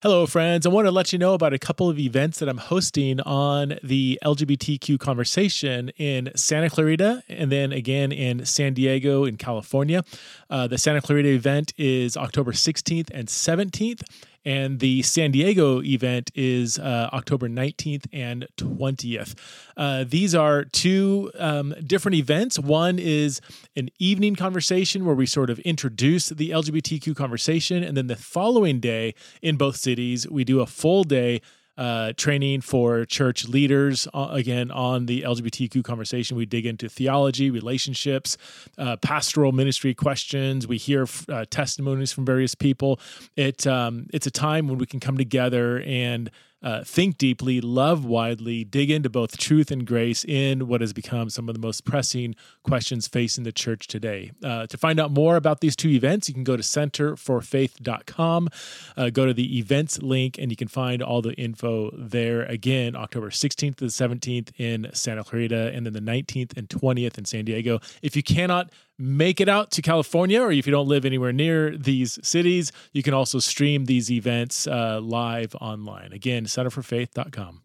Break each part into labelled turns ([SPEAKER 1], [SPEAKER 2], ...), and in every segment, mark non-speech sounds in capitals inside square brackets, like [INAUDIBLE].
[SPEAKER 1] Hello, friends. I want to let you know about a couple of events that I'm hosting on the LGBTQ conversation in Santa Clarita and then again in San Diego in California. Uh, the Santa Clarita event is October 16th and 17th, and the San Diego event is uh, October 19th and 20th. Uh, these are two um, different events. One is an evening conversation where we sort of introduce the LGBTQ conversation. And then the following day in both cities, we do a full day uh, training for church leaders, uh, again, on the LGBTQ conversation. We dig into theology, relationships, uh, pastoral ministry questions. We hear uh, testimonies from various people. It, um, it's a time when we can come together and uh, think deeply, love widely, dig into both truth and grace in what has become some of the most pressing questions facing the church today. Uh, to find out more about these two events, you can go to centerforfaith.com, uh, go to the events link, and you can find all the info there. Again, October 16th to the 17th in Santa Clarita, and then the 19th and 20th in San Diego. If you cannot make it out to California, or if you don't live anywhere near these cities, you can also stream these events uh, live online. Again, centerforfaith.com.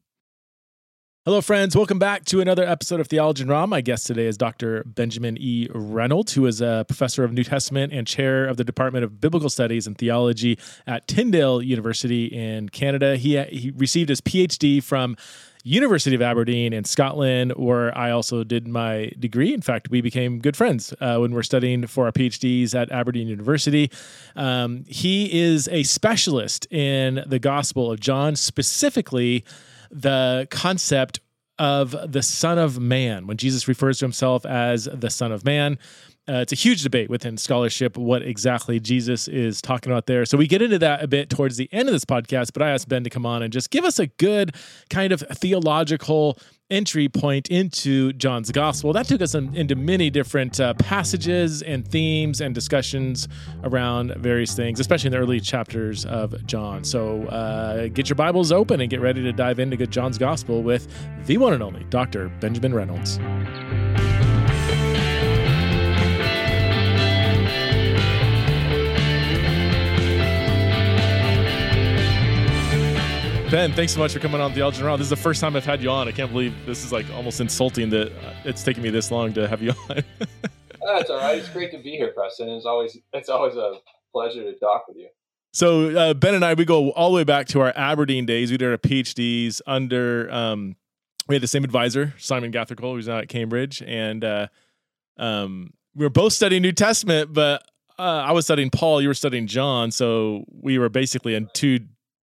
[SPEAKER 1] Hello, friends. Welcome back to another episode of Theology in the Raw. My guest today is Dr. Benjamin E. Reynolds, who is a professor of New Testament and chair of the Department of Biblical Studies and Theology at Tyndale University in Canada. He, uh, he received his PhD from University of Aberdeen in Scotland, where I also did my degree. In fact, we became good friends uh, when we're studying for our PhDs at Aberdeen University. Um, he is a specialist in the Gospel of John, specifically the concept of the Son of Man, when Jesus refers to himself as the Son of Man uh, it's a huge debate within scholarship what exactly Jesus is talking about there. So we get into that a bit towards the end of this podcast, but I asked Ben to come on and just give us a good kind of theological entry point into John's gospel. That took us in, into many different uh, passages and themes and discussions around various things, especially in the early chapters of John. So uh, get your Bibles open and get ready to dive into John's gospel with the one and only Dr. Benjamin Reynolds. Ben, thanks so much for coming on Theology in the Raw. This is the first time I've had you on. I can't believe this is like almost insulting that uh, it's taking me this long to have you [LAUGHS] on.
[SPEAKER 2] That's all right. It's great to be here, Preston. It's always it's always a pleasure to talk with you.
[SPEAKER 1] So uh, Ben and I, we go all the way back to our Aberdeen days. We did our PhDs under. Um, we had the same advisor, Simon Gathercole, who's now at Cambridge, and uh, um, we were both studying New Testament, but uh, I was studying Paul, you were studying John, so we were basically in two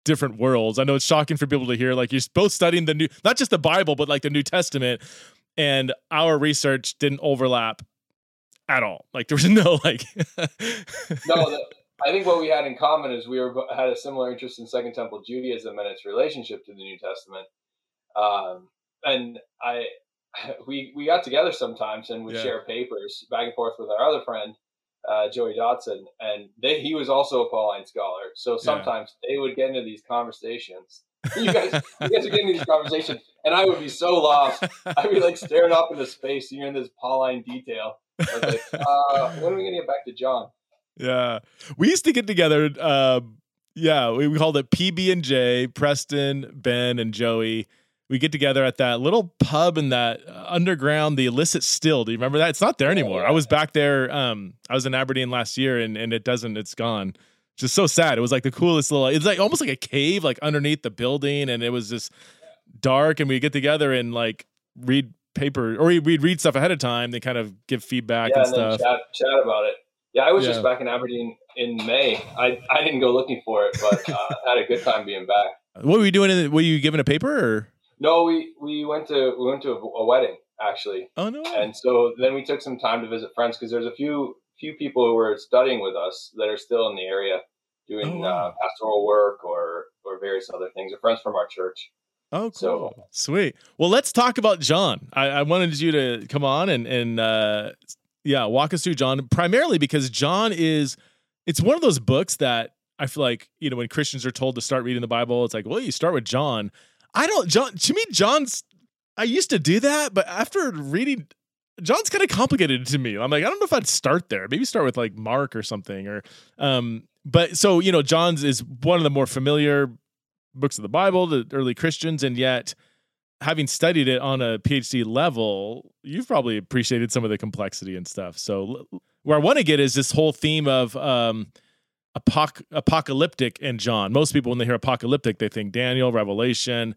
[SPEAKER 1] different worlds. I know it's shocking for people to hear. Like you're both studying the new, not just the Bible, but like the New Testament, and our research didn't overlap at all. Like there was [LAUGHS] no like. [LAUGHS] no, the,
[SPEAKER 2] I think what we had in common is we were, had a similar interest in Second Temple Judaism and its relationship to the New Testament. Um, and I, [LAUGHS] we we got together sometimes and we yeah. share papers back and forth with our other friend uh, Joey Dodson, and they, he was also a Pauline scholar. So sometimes yeah. they would get into these conversations. [LAUGHS] You guys, you guys are getting these conversations, and I would be so lost. I'd be like staring up into space, and you're in this Pauline detail. Like, [LAUGHS] uh, when are we gonna get back to John?
[SPEAKER 1] Yeah, we used to get together. Uh, yeah, we, we called it PB and J. Preston, Ben, and Joey we get together at that little pub in that uh, underground, the illicit still. Do you remember that? It's not there oh, anymore. I was back there. Um, I was in Aberdeen last year, and and it doesn't. It's gone. Just so sad. It was like the coolest little. It's like almost like a cave, like underneath the building, and it was just dark. And we get together and like read paper, or we'd read stuff ahead of time. They kind of give feedback yeah, and, and stuff.
[SPEAKER 2] Chat, chat, about it. Yeah, I was yeah. just back in Aberdeen in May. I I didn't go looking for it, but uh, had a good time being back.
[SPEAKER 1] What were you doing? In, were you giving a paper or?
[SPEAKER 2] No, we we went to we went to a, wedding actually. Oh no! And so then we took some time to visit friends because there's a few few people who are studying with us that are still in the area doing oh, uh, wow. uh, pastoral work or or various other things. Or are friends from our church.
[SPEAKER 1] Oh, cool. So, Sweet. Well, let's talk about John. I, I wanted you to come on and and uh, yeah, walk us through John primarily because John is it's one of those books that I feel like you know when Christians are told to start reading the Bible, it's like well you start with John I don't John to me John's I used to do that, but after reading John's kind of complicated to me. I'm like, I don't know if I'd start there. Maybe start with like Mark or something or um but so, you know, John's is one of the more familiar books of the Bible the early Christians and yet having studied it on a PhD level, you've probably appreciated some of the complexity and stuff. So where I want to get is this whole theme of um apoc- apocalyptic and John. Most people, when they hear apocalyptic, they think Daniel, Revelation.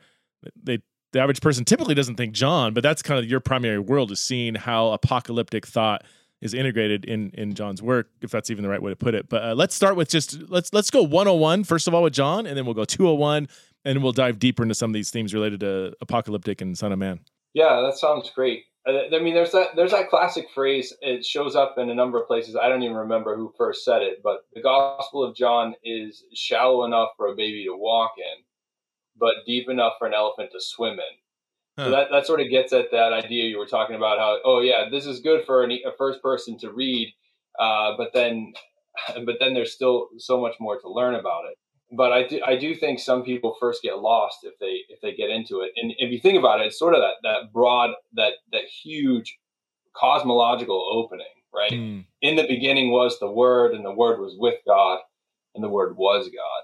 [SPEAKER 1] They the average person typically doesn't think John, but that's kind of your primary world is seeing how apocalyptic thought is integrated in in John's work, if that's even the right way to put it. But uh, let's start with just let's let's go 101 first of all with John, and then we'll go 201, and we'll dive deeper into some of these themes related to apocalyptic and Son of Man.
[SPEAKER 2] Yeah, that sounds great. I mean, there's that there's that classic phrase. It shows up in a number of places. I don't even remember who first said it, but the Gospel of John is shallow enough for a baby to walk in, but deep enough for an elephant to swim in. Huh. So that that sort of gets at that idea you were talking about. How oh yeah, this is good for a first person to read, uh, but then [LAUGHS] but then there's still so much more to learn about it but I do, I do think some people first get lost if they if they get into it. And if you think about it, it's sort of that that broad that that huge cosmological opening, right? Mm. In the beginning was the Word, and the Word was with God, and the Word was God.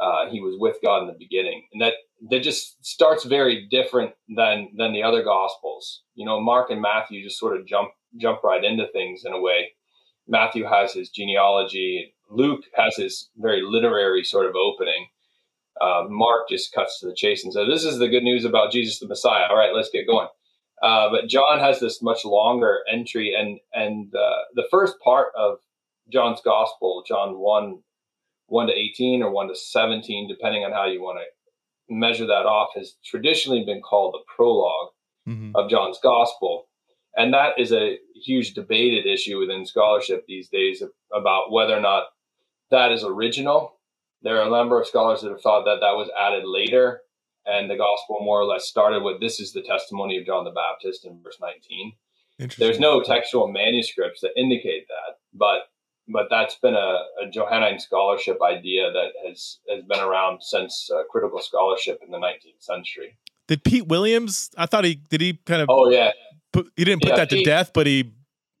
[SPEAKER 2] Uh, he was with God in the beginning, and that that just starts very different than than the other Gospels. You know, Mark and Matthew just sort of jump jump right into things in a way. Matthew has his genealogy Luke has this very literary sort of opening. Uh, Mark just cuts to the chase and says, "This is the good news about Jesus the Messiah." All right, let's get going. Uh, but John has this much longer entry, and and uh, the first part of John's Gospel, John one one to eighteen or one to seventeen, depending on how you want to measure that off, has traditionally been called the prolog mm-hmm. of John's Gospel, and that is a huge debated issue within scholarship these days about whether or not that is original. There are a number of scholars that have thought that that was added later, and the gospel more or less started with this is the testimony of John the Baptist in verse 19. There's no textual manuscripts that indicate that, but but that's been a, a Johannine scholarship idea that has has been around since uh, critical scholarship in the 19th century.
[SPEAKER 1] Did Pete Williams? I thought he did. He kind of.
[SPEAKER 2] Oh yeah.
[SPEAKER 1] Put, he didn't put yeah, that Pete, to death, but he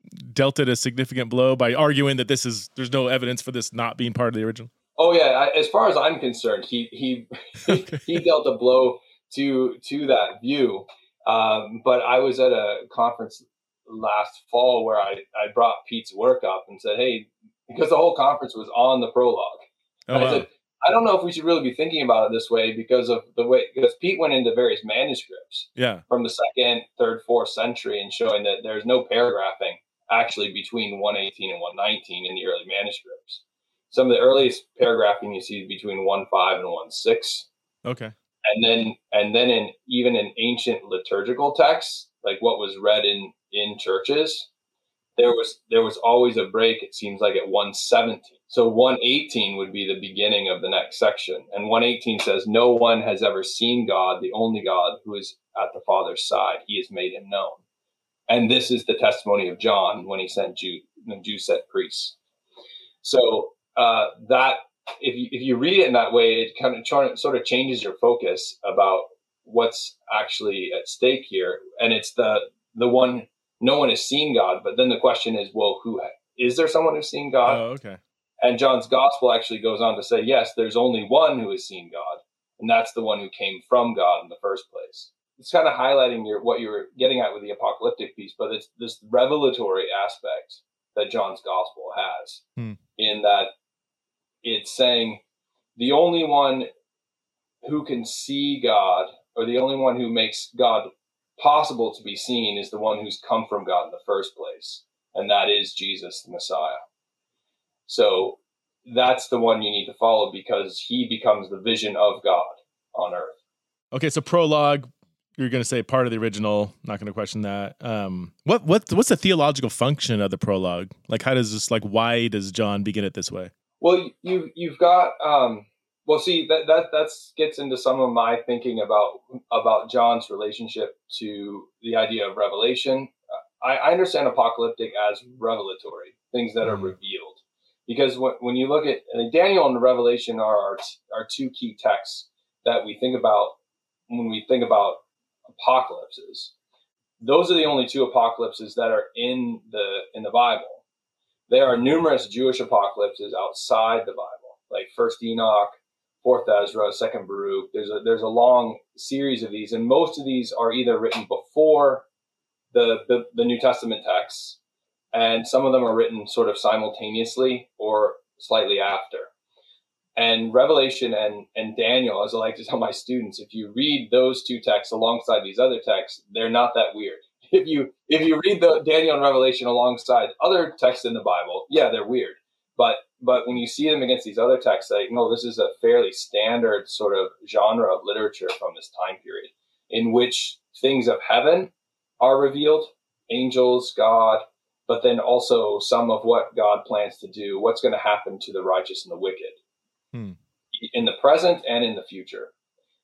[SPEAKER 1] dealt it a significant blow by arguing that this is there's no evidence for this not being part of the original?
[SPEAKER 2] Oh yeah, I, as far as I'm concerned, he he okay. [LAUGHS] he dealt a blow to to that view. Um, but I was at a conference last fall where I I brought Pete's work up and said, hey, because the whole conference was on the prologue. Oh, I wow. said, I don't know if we should really be thinking about it this way because of the way because Pete went into various manuscripts
[SPEAKER 1] yeah.
[SPEAKER 2] from the second, third, fourth century and showing that there's no paragraphing actually between 118 and 119 in the early manuscripts. Some of the earliest paragraphing you see is between five and six.
[SPEAKER 1] Okay.
[SPEAKER 2] And then and then in even in ancient liturgical texts, like what was read in in churches, there was there was always a break it seems like at 117 so 118 would be the beginning of the next section and 118 says no one has ever seen god the only god who is at the father's side he has made him known and this is the testimony of John when he sent Jude, when Jude sent priests. So uh, that if you, if you read it in that way, it kind of sort of changes your focus about what's actually at stake here. And it's the the one no one has seen God, but then the question is, well, who is there someone who's seen God?
[SPEAKER 1] Oh, okay.
[SPEAKER 2] And John's gospel actually goes on to say, yes, there's only one who has seen God, and that's the one who came from God in the first place it's kind of highlighting your what you were getting at with the apocalyptic piece, but it's this revelatory aspect that John's gospel has hmm. in that it's saying the only one who can see God or the only one who makes God possible to be seen is the one who's come from God in the first place, and that is Jesus the Messiah. So that's the one you need to follow because he becomes the vision of God on earth.
[SPEAKER 1] Okay, so prologue, you're going to say part of the original. Not going to question that. Um, what what what's the theological function of the prologue? Like, how does this like why does John begin it this way?
[SPEAKER 2] Well, you you've got um, well, see that that that's gets into some of my thinking about about John's relationship to the idea of revelation. I, I understand apocalyptic as revelatory things that are mm-hmm. revealed, because when, when you look at Daniel and Revelation are our, our two key texts that we think about when we think about apocalypses. Those are the only two apocalypses that are in the in the Bible. There are numerous Jewish apocalypses outside the Bible, like First Enoch, Fourth Ezra, Second Baruch. There's a there's a long series of these, and most of these are either written before the, the, the New Testament texts, and some of them are written sort of simultaneously or slightly after. And Revelation and, and Daniel, as I like to tell my students, if you read those two texts alongside these other texts, they're not that weird. [LAUGHS] If you if you read the Daniel and Revelation alongside other texts in the Bible, yeah, they're weird. But but when you see them against these other texts, like no, this is a fairly standard sort of genre of literature from this time period, in which things of heaven are revealed, angels, God, but then also some of what God plans to do, what's going to happen to the righteous and the wicked hmm. in the present and in the future.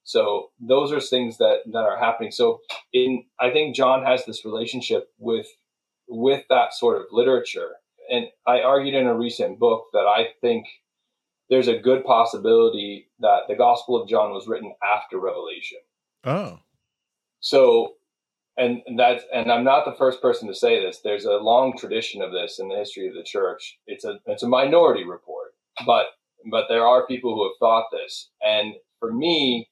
[SPEAKER 2] So those are things that that are happening. So in I think John has this relationship with with that sort of literature. And I argued in a recent book that I think there's a good possibility that the Gospel of John was written after Revelation. Oh. So and that's and I'm not the first person to say this. There's a long tradition of this in the history of the church. It's a it's a minority report, but but there are people who have thought this. And for me,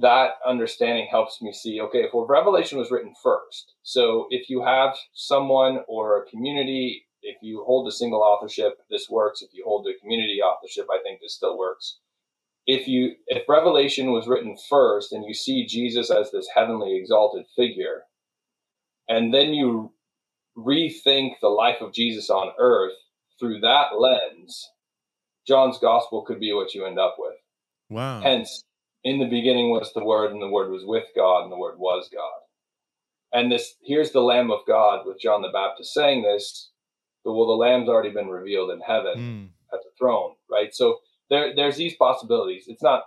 [SPEAKER 2] that understanding helps me see okay, well, Revelation was written first. So if you have someone or a community, if you hold a single authorship, this works. If you hold a community authorship, I think this still works. If you if Revelation was written first and you see Jesus as this heavenly exalted figure, and then you rethink the life of Jesus on earth through that lens, John's gospel could be what you end up with.
[SPEAKER 1] Wow.
[SPEAKER 2] Hence, in the beginning was the Word, and the Word was with God, and the Word was God. And this here's the Lamb of God with John the Baptist saying this. But, well, the Lamb's already been revealed in heaven mm. at the throne, right? So there, there's these possibilities. It's not.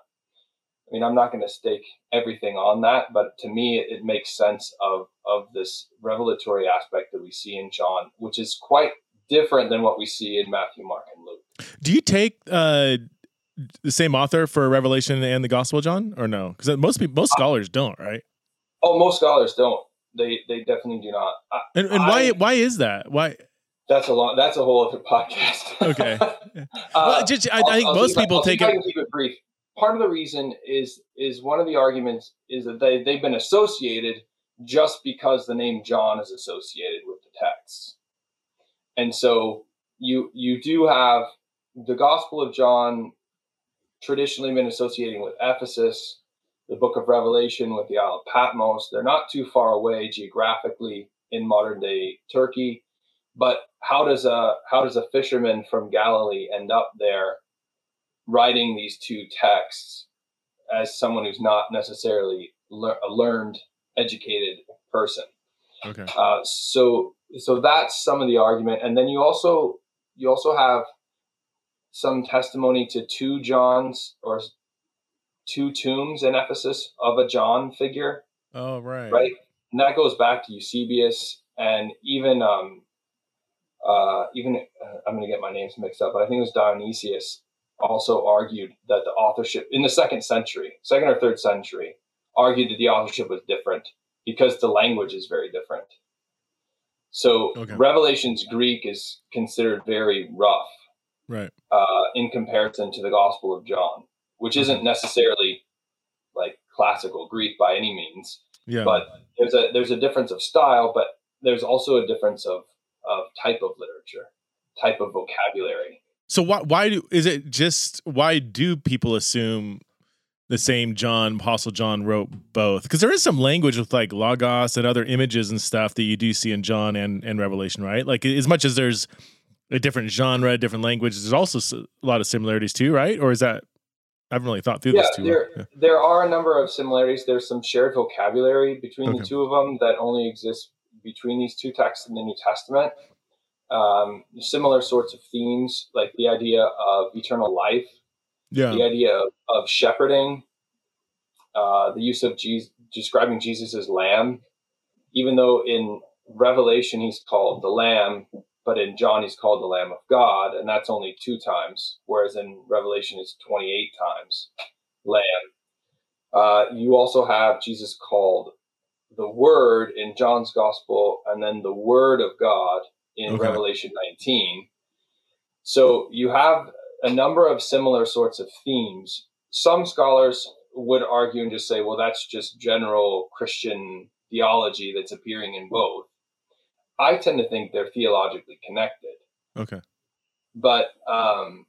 [SPEAKER 2] I mean, I'm not going to stake everything on that, but to me, it, it makes sense of of this revelatory aspect that we see in John, which is quite different than what we see in Matthew, Mark, and Luke.
[SPEAKER 1] Do you take uh, the same author for Revelation and the Gospel, John, or no? Because most people, most uh, scholars don't, right?
[SPEAKER 2] Oh, most scholars don't. They they definitely do not. I,
[SPEAKER 1] and and why I, why is that? Why?
[SPEAKER 2] That's a lot. That's a whole other podcast.
[SPEAKER 1] okay. [LAUGHS] well, uh, just, I, I think most people take it. keep it
[SPEAKER 2] brief. Part of the reason is is one of the arguments is that they they've been associated just because the name John is associated with the text, and so you you do have the Gospel of John traditionally been associating with Ephesus, the book of Revelation with the Isle of Patmos. They're not too far away geographically in modern day Turkey. But how does a how does a fisherman from Galilee end up there writing these two texts as someone who's not necessarily le- a learned, educated person? Okay. Uh, so so that's some of the argument, and then you also you also have some testimony to two Johns or two tombs in Ephesus of a John figure.
[SPEAKER 1] Oh, right.
[SPEAKER 2] Right. And that goes back to Eusebius and even, um, uh, even uh, I'm going to get my names mixed up, but I think it was Dionysius also argued that the authorship in the second century, second or third century, argued that the authorship was different because the language is very different. So okay. Revelation's Greek is considered very rough
[SPEAKER 1] right? Uh,
[SPEAKER 2] in comparison to the Gospel of John, which isn't mm-hmm. necessarily like classical Greek by any means.
[SPEAKER 1] Yeah.
[SPEAKER 2] But there's a there's a difference of style, but there's also a difference of of type of literature, type of vocabulary.
[SPEAKER 1] So why why do is it just why do people assume the same John Apostle John wrote both? Because there is some language with like logos and other images and stuff that you do see in John and and Revelation, right? Like as much as there's a different genre, different language. There's also a lot of similarities too, right? Or is that I haven't really thought through yeah, this too.
[SPEAKER 2] There,
[SPEAKER 1] yeah.
[SPEAKER 2] there are a number of similarities. There's some shared vocabulary between okay. the two of them that only exists between these two texts in the New Testament. Um, similar sorts of themes, like the idea of eternal life,
[SPEAKER 1] yeah.
[SPEAKER 2] the idea of, of shepherding, uh, the use of Jesus, describing Jesus as lamb, even though in Revelation he's called the lamb, but in John he's called the Lamb of God, and that's only two times, whereas in Revelation it's 28 times Lamb. Uh, you also have Jesus called the Word in John's Gospel, and then the Word of God in okay. Revelation 19. So you have a number of similar sorts of themes. Some scholars would argue and just say, well, that's just general Christian theology that's appearing in both. I tend to think they're theologically connected.
[SPEAKER 1] Okay.
[SPEAKER 2] But um,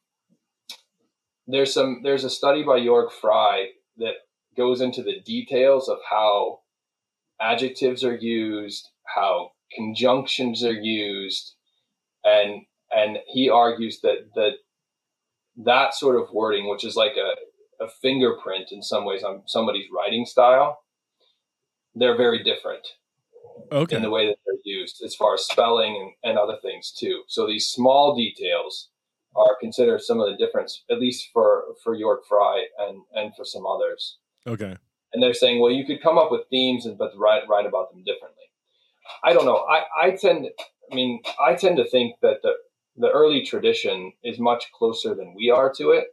[SPEAKER 2] there's some there's a study by Jörg Frey that goes into the details of how adjectives are used, how conjunctions are used, and and he argues that that that sort of wording, which is like a, a fingerprint in some ways on somebody's writing style, they're very different okay. in the way that they're used as far as spelling and, and other things too. So these small details are considered some of the difference, at least for, for Jörg Frey and, and for some others.
[SPEAKER 1] Okay.
[SPEAKER 2] And they're saying, well, you could come up with themes and but write, write about them differently. I don't know. I, I tend I mean, I tend to think that the the early tradition is much closer than we are to it.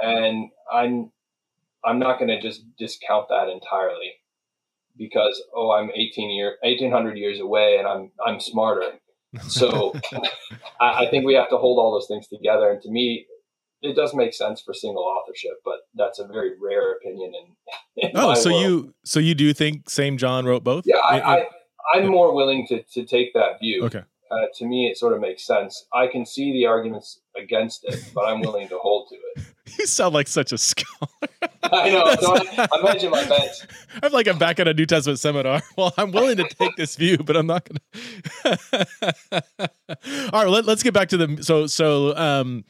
[SPEAKER 2] And I'm I'm not going to just discount that entirely because oh I'm 18 year 1800 years away and I'm I'm smarter. So [LAUGHS] I, I think we have to hold all those things together. And to me, it does make sense for single authorship, but that's a very rare opinion. And [LAUGHS] oh, so world.
[SPEAKER 1] you so you do think same John wrote both?
[SPEAKER 2] Yeah, I, I, am more willing to to take that view.
[SPEAKER 1] Okay. Uh,
[SPEAKER 2] to me, it sort of makes sense. I can see the arguments against it, but I'm willing to hold to it.
[SPEAKER 1] You sound like such a scholar.
[SPEAKER 2] I know. [LAUGHS] I, I'm my
[SPEAKER 1] [LAUGHS] I'm like I'm back at a New Testament seminar. [LAUGHS] Well, I'm willing to take this view, but I'm not gonna. All right, let, us get back to the so so um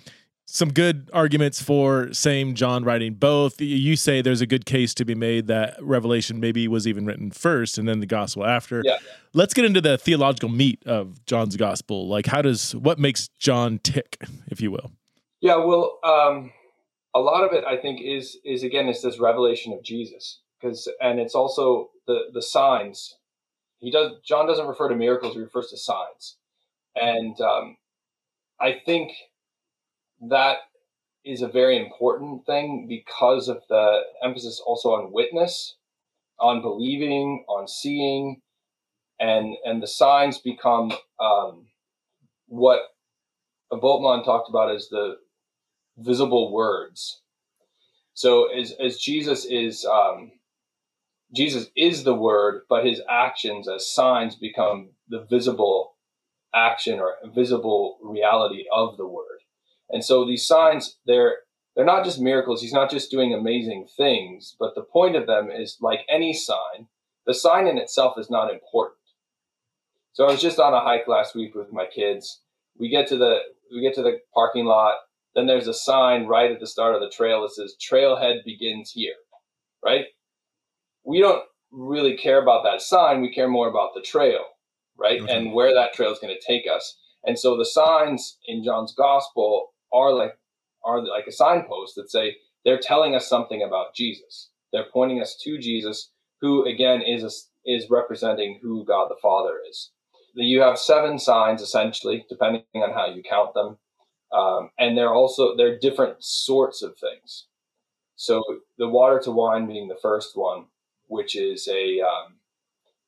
[SPEAKER 1] some good arguments for same John writing both. You say there's a good case to be made that Revelation maybe was even written first and then the gospel after. Yeah. Let's get into the theological meat of John's gospel. Like, how does what makes John tick, if you will?
[SPEAKER 2] Yeah, well, um, a lot of it i think is is again it's this revelation of jesus because and it's also the the signs he does john doesn't refer to miracles he refers to signs and um, i think that is a very important thing because of the emphasis also on witness on believing on seeing and and the signs become um, what Bultmann talked about as the visible words. So as, as Jesus is um, Jesus is the word, but his actions as signs become the visible action or visible reality of the word. And so these signs, they're they're not just miracles. He's not just doing amazing things, but the point of them is like any sign, the sign in itself is not important. So I was just on a hike last week with my kids. We get to the we get to the parking lot then there's a sign right at the start of the trail that says trailhead begins here, right? We don't really care about that sign. We care more about the trail, right? Okay. And where that trail is going to take us. And so the signs in John's gospel are like, are like a signpost that say they're telling us something about Jesus. They're pointing us to Jesus, who again is a, is representing who God the Father is. You have seven signs essentially, depending on how you count them. Um, and they're also they're different sorts of things. So the water to wine being the first one, which is a um,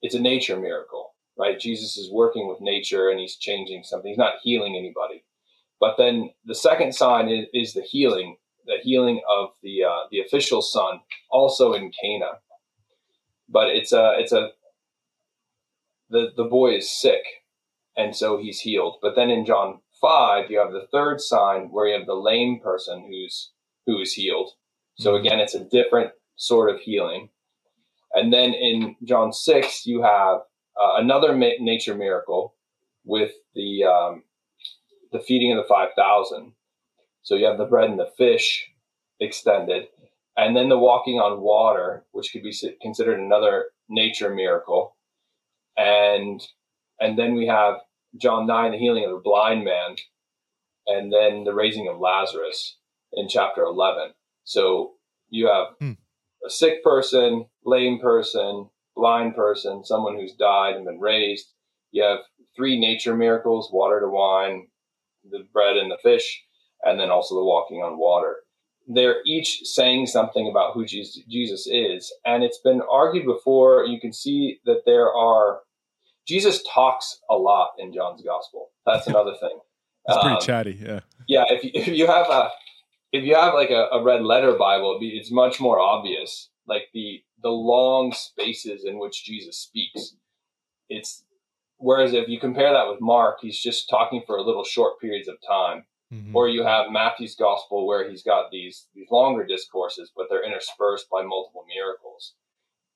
[SPEAKER 2] it's a nature miracle, right? Jesus is working with nature and he's changing something. He's not healing anybody. But then the second sign is, is the healing, the healing of the uh, the official son, also in Cana. But it's a it's a the the boy is sick, and so he's healed. But then in John five, you have the third sign where you have the lame person who's who is healed. So mm-hmm. again, it's a different sort of healing. And then in John six, you have uh, another ma- nature miracle with the um, the feeding of the five thousand. So you have the bread and the fish extended, and then the walking on water, which could be considered another nature miracle, and and then we have John 9, the healing of the blind man, and then the raising of Lazarus in chapter 11. So you have hmm. a sick person, lame person, blind person, someone who's died and been raised. You have three nature miracles water to wine, the bread and the fish, and then also the walking on water. They're each saying something about who Jesus is. And it's been argued before. You can see that there are Jesus talks a lot in John's gospel. That's another thing. It's
[SPEAKER 1] pretty um, chatty, yeah.
[SPEAKER 2] Yeah, if you, if you have a if you have like a, a red letter Bible, be, it's much more obvious. Like the the long spaces in which Jesus speaks. It's whereas if you compare that with Mark, he's just talking for a little short periods of time. Mm-hmm. Or you have Matthew's gospel where he's got these these longer discourses, but they're interspersed by multiple miracles.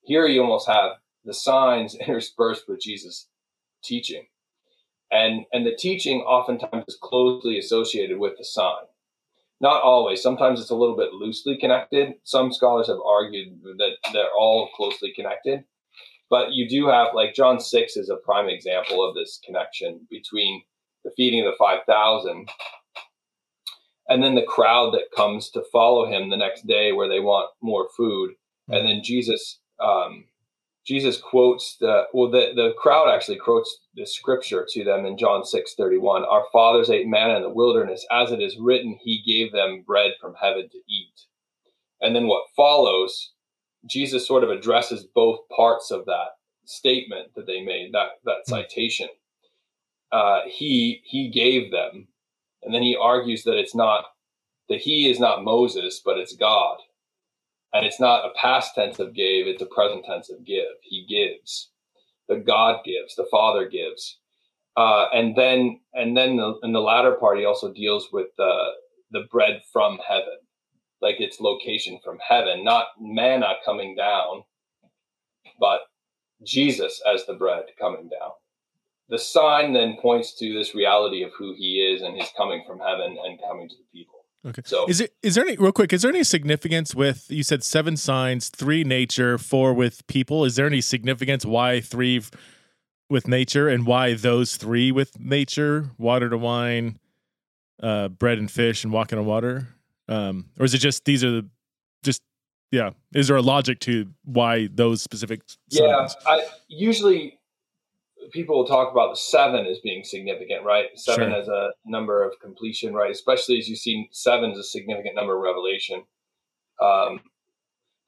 [SPEAKER 2] Here you almost have the signs [LAUGHS] interspersed with Jesus' teaching. And, and the teaching oftentimes is closely associated with the sign. Not always. Sometimes it's a little bit loosely connected. Some scholars have argued that they're all closely connected. But you do have, like, John 6 is a prime example of this connection between the feeding of the 5,000 and then the crowd that comes to follow him the next day where they want more food. And then Jesus um, Jesus quotes the well the, the crowd actually quotes the scripture to them in John 6 31. Our fathers ate manna in the wilderness, as it is written, he gave them bread from heaven to eat. And then what follows, Jesus sort of addresses both parts of that statement that they made, that that hmm. citation. Uh, he he gave them, and then he argues that it's not that he is not Moses, but it's God. And it's not a past tense of gave, it's a present tense of give. He gives. The God gives, the Father gives. Uh, and then and then the, in the latter part he also deals with the the bread from heaven like its location from heaven not manna coming down but jesus as the bread coming down the sign then points to this reality of who he is and his coming from heaven and coming to the people Okay. So
[SPEAKER 1] is it is there any real quick? Is there any significance with you said seven signs, three nature, four with people? Is there any significance why three with nature and why those three with nature, water to wine, uh, bread and fish, and walking on water? Um, or is it just these are the just yeah? Is there a logic to why those specific? Signs? Yeah, I
[SPEAKER 2] usually people talk about the seven as being significant, right? Seven sure. as a number of completion, right? Especially as you see, seven is a significant number of revelation. Um,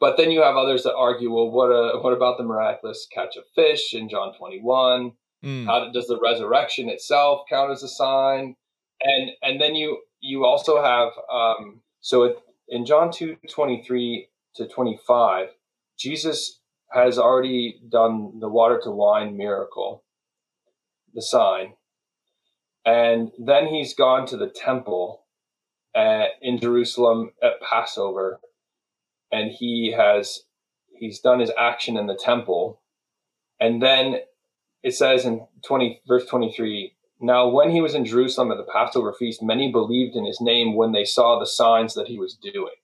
[SPEAKER 2] but then you have others that argue, well, what a, uh, what about the miraculous catch of fish in John twenty one? Mm. How does the resurrection itself count as a sign? And and then you you also have um, so in John two twenty three to twenty five, Jesus has already done the water to wine miracle the sign. And then he's gone to the temple at, uh, in Jerusalem at Passover, and he has he's done his action in the temple. And then it says in 20 verse 23, now when he was in Jerusalem at the Passover feast, many believed in his name when they saw the signs that he was doing.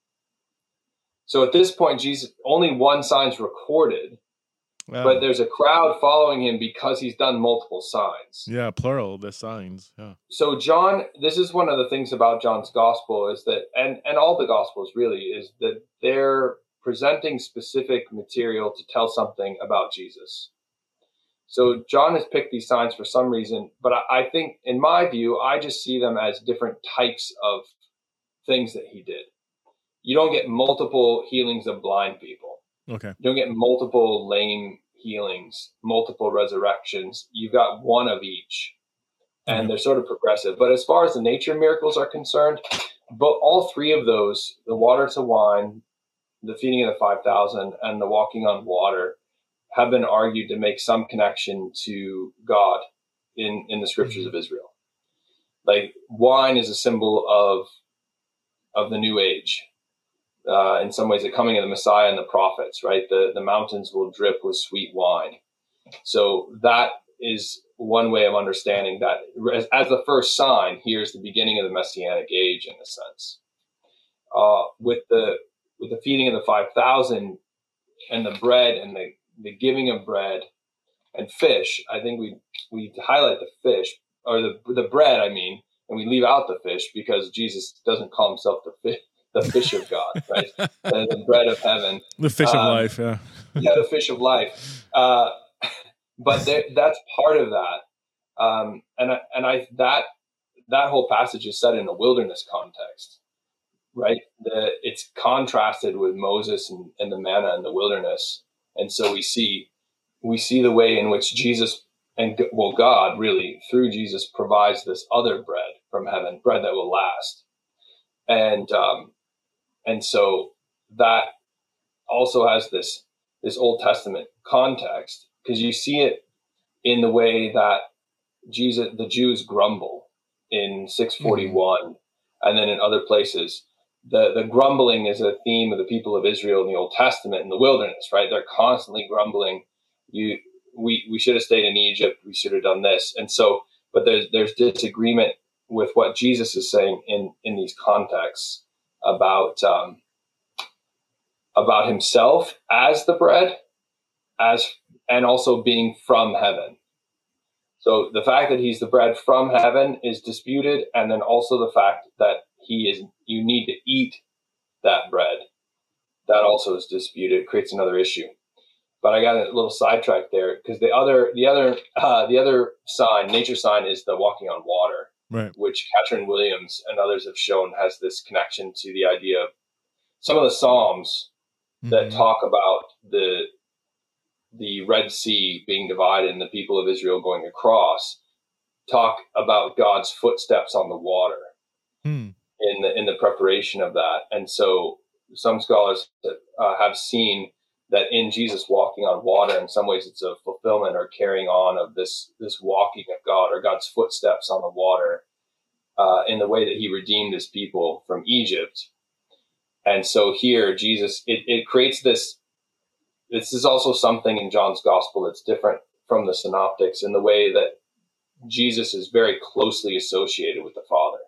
[SPEAKER 2] So at this point, Jesus only one sign's recorded, but there's a crowd following him because he's done multiple signs.
[SPEAKER 1] Yeah, plural the signs. Yeah.
[SPEAKER 2] So John, this is one of the things about John's gospel is that, and and all the gospels really is that they're presenting specific material to tell something about Jesus. So John has picked these signs for some reason, but I, I think, in my view, I just see them as different types of things that he did. You don't get multiple healings of blind people
[SPEAKER 1] Okay.
[SPEAKER 2] You don't get multiple lame healings, multiple resurrections. You've got one of each. And they're sort of progressive. But as far as the nature miracles are concerned, but all three of those, the water to wine, the feeding of the 5,000, and the walking on water, have been argued to make some connection to God in, in the scriptures mm-hmm. of Israel. Like wine is a symbol of of the new age uh, in some ways the coming of the Messiah and the prophets, right? The, the mountains will drip with sweet wine. So that is one way of understanding that as, as the first sign, here's the beginning of the Messianic age in a sense. Uh, with the with the feeding of the 5,000 and the bread and the, the giving of bread and fish, I think we, we highlight the fish or the, the bread, I mean, and we leave out the fish because Jesus doesn't call himself the fish the fish of God, right? the, the, bread of heaven,
[SPEAKER 1] the fish um, of life, yeah,
[SPEAKER 2] yeah, the fish of life. Uh, but there, that's part of that, um, and I, and I that that whole passage is set in a wilderness context, right? The, it's contrasted with Moses and, and the manna in the wilderness, and so we see we see the way in which Jesus and well, God really through Jesus provides this other bread from heaven, bread that will last. And um, and so that also has this this Old Testament context because you see it in the way that Jesus the Jews grumble in 641 mm-hmm. and then in other places the the grumbling is a theme of the people of Israel in the Old Testament in the wilderness right they're constantly grumbling you we we should have stayed in Egypt we should have done this and so but there's there's disagreement with what Jesus is saying in in these contexts about um, about himself as the bread, as and also being from heaven. So the fact that he's the bread from heaven is disputed, and then also the fact that he is you need to eat that bread. That also is disputed. creates another issue. But I got a little sidetracked there because the other the other uh, the other sign, nature sign, is the walking on water right. which Catrin Williams and others have shown has this connection to the idea of some of the Psalms mm-hmm. that talk about the the Red Sea being divided and the people of Israel going across talk about God's footsteps on the water mm. in the in the preparation of that. And so some scholars uh, have seen that in Jesus walking on water, in some ways, it's a fulfillment or carrying on of this this walking of God or God's footsteps on the water uh, in the way that He redeemed His people from Egypt. And so here, Jesus it, it creates this. This is also something in John's gospel that's different from the synoptics in the way that Jesus is very closely associated with the Father.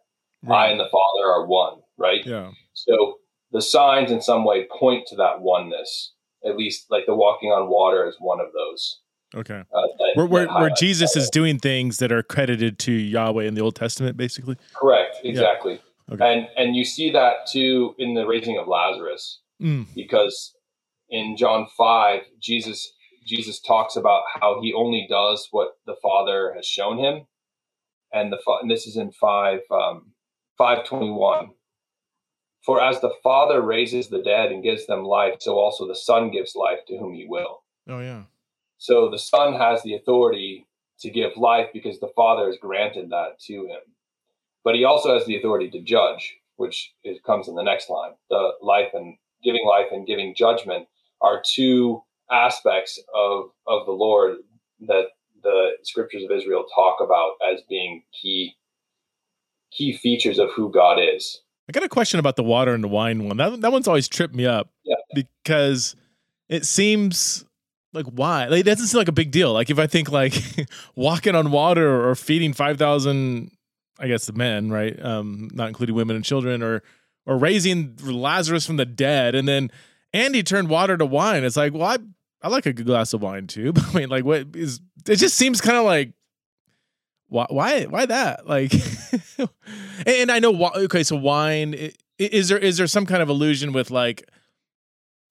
[SPEAKER 2] Right. I and the Father are one, right?
[SPEAKER 1] Yeah.
[SPEAKER 2] So the signs in some way point to that oneness at least like the walking on water is one of those.
[SPEAKER 1] Okay. Uh, that, where, where, where Jesus is doing things that are credited to Yahweh in the Old Testament, basically.
[SPEAKER 2] Correct. Exactly. Yeah. Okay. And and you see that too in the raising of Lazarus, mm. because in John five, Jesus Jesus talks about how he only does what the Father has shown him, and the and this is in five um, five twenty one. For as the Father raises the dead and gives them life, so also the Son gives life to whom he will.
[SPEAKER 1] Oh, yeah.
[SPEAKER 2] So the Son has the authority to give life because the Father has granted that to him. But he also has the authority to judge, which is, comes in the next line. The life and giving life and giving judgment are two aspects of, of the Lord that the scriptures of Israel talk about as being key key features of who God is.
[SPEAKER 1] I got a question about the water and the wine one. That that one's always tripped me up
[SPEAKER 2] yeah.
[SPEAKER 1] because it seems like why? Like, it doesn't seem like a big deal. Like if I think like [LAUGHS] walking on water or feeding five thousand, I guess the men, right? Um, not including women and children, or or raising Lazarus from the dead, and then Andy turned water to wine. It's like, well, I I like a good glass of wine too. [LAUGHS] But I mean, like, what is? It just seems kind of like why why why that like [LAUGHS] and i know why okay so wine is there is there some kind of illusion with like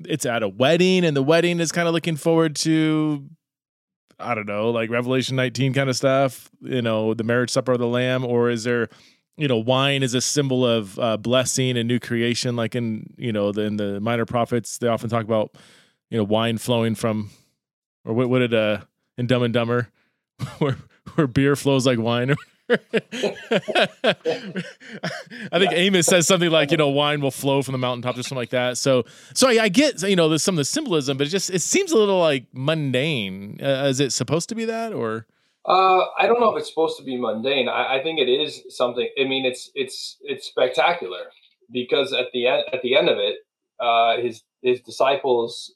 [SPEAKER 1] it's at a wedding and the wedding is kind of looking forward to i don't know like revelation 19 kind of stuff you know the marriage supper of the lamb or is there you know wine is a symbol of uh, blessing and new creation like in you know the, in the minor prophets they often talk about you know wine flowing from or what, what did uh in dumb and dumber [LAUGHS] where [LAUGHS] where beer flows like wine. [LAUGHS] I think Amos says something like, you know, wine will flow from the mountaintop or something like that. So, so I, I get, you know, there's some of the symbolism, but it just, it seems a little like mundane. Uh, is it supposed to be that or?
[SPEAKER 2] Uh, I don't know if it's supposed to be mundane. I, I think it is something. I mean, it's, it's, it's spectacular because at the end, at the end of it, uh, his, his disciples,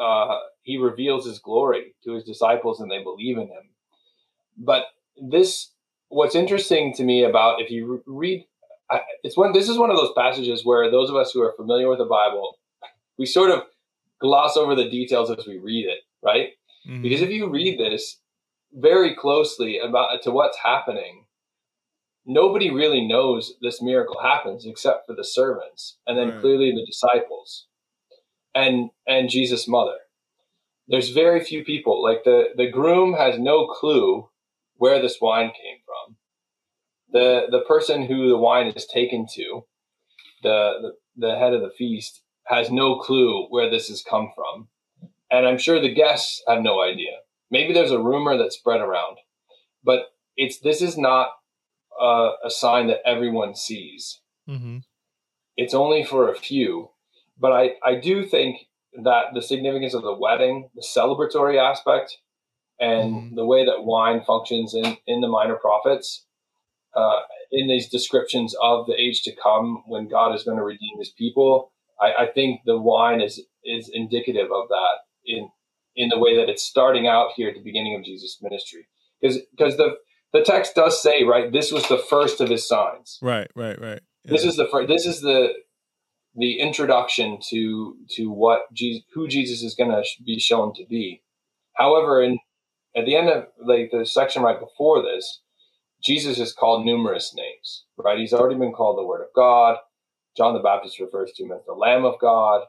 [SPEAKER 2] uh, he reveals his glory to his disciples and they believe in him but this, what's interesting to me about if you read, it's one. This is one of those passages where those of us who are familiar with the Bible, we sort of gloss over the details as we read it, right? Mm-hmm. Because if you read this very closely about to what's happening, nobody really knows this miracle happens except for the servants and then right. clearly the disciples and and Jesus' mother. There's very few people. Like the the groom has no clue where this wine came from, the the person who the wine is taken to, the, the the head of the feast has no clue where this has come from, and I'm sure the guests have no idea. Maybe there's a rumor that's spread around, but it's this is not a sign that everyone sees. Mm-hmm. It's only for a few, but I I do think that the significance of the wedding, the celebratory aspect, and mm-hmm. the way that wine functions in, in the minor prophets, uh, in these descriptions of the age to come when God is going to redeem his people, I, I, think the wine is is indicative of that in in the way that it's starting out here at the beginning of Jesus' ministry. Because because the the text does say, right, this was the first of his signs.
[SPEAKER 1] Right, right, right.
[SPEAKER 2] Yeah. This is the first this is the the introduction to to what Jesus, who Jesus is going to be shown to be. However, in at the end of like the section right before this, Jesus is called numerous names, right? He's already been called the Word of God. John the Baptist refers to him as the Lamb of God.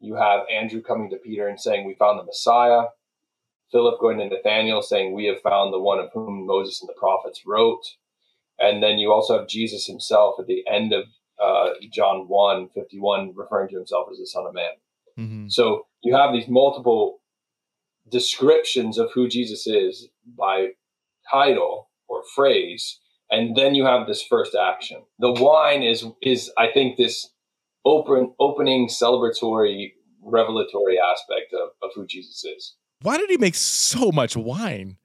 [SPEAKER 2] You have Andrew coming to Peter and saying, We found the Messiah. Philip going to Nathaniel saying, We have found the one of whom Moses and the prophets wrote. And then you also have Jesus himself at the end of uh, John 1 51, referring to himself as the Son of Man. Mm-hmm. So you have these multiple descriptions of who Jesus is by title or phrase, and then you have this first action. The wine is is I think this open opening celebratory revelatory aspect of, of who Jesus is.
[SPEAKER 1] Why did he make so much wine?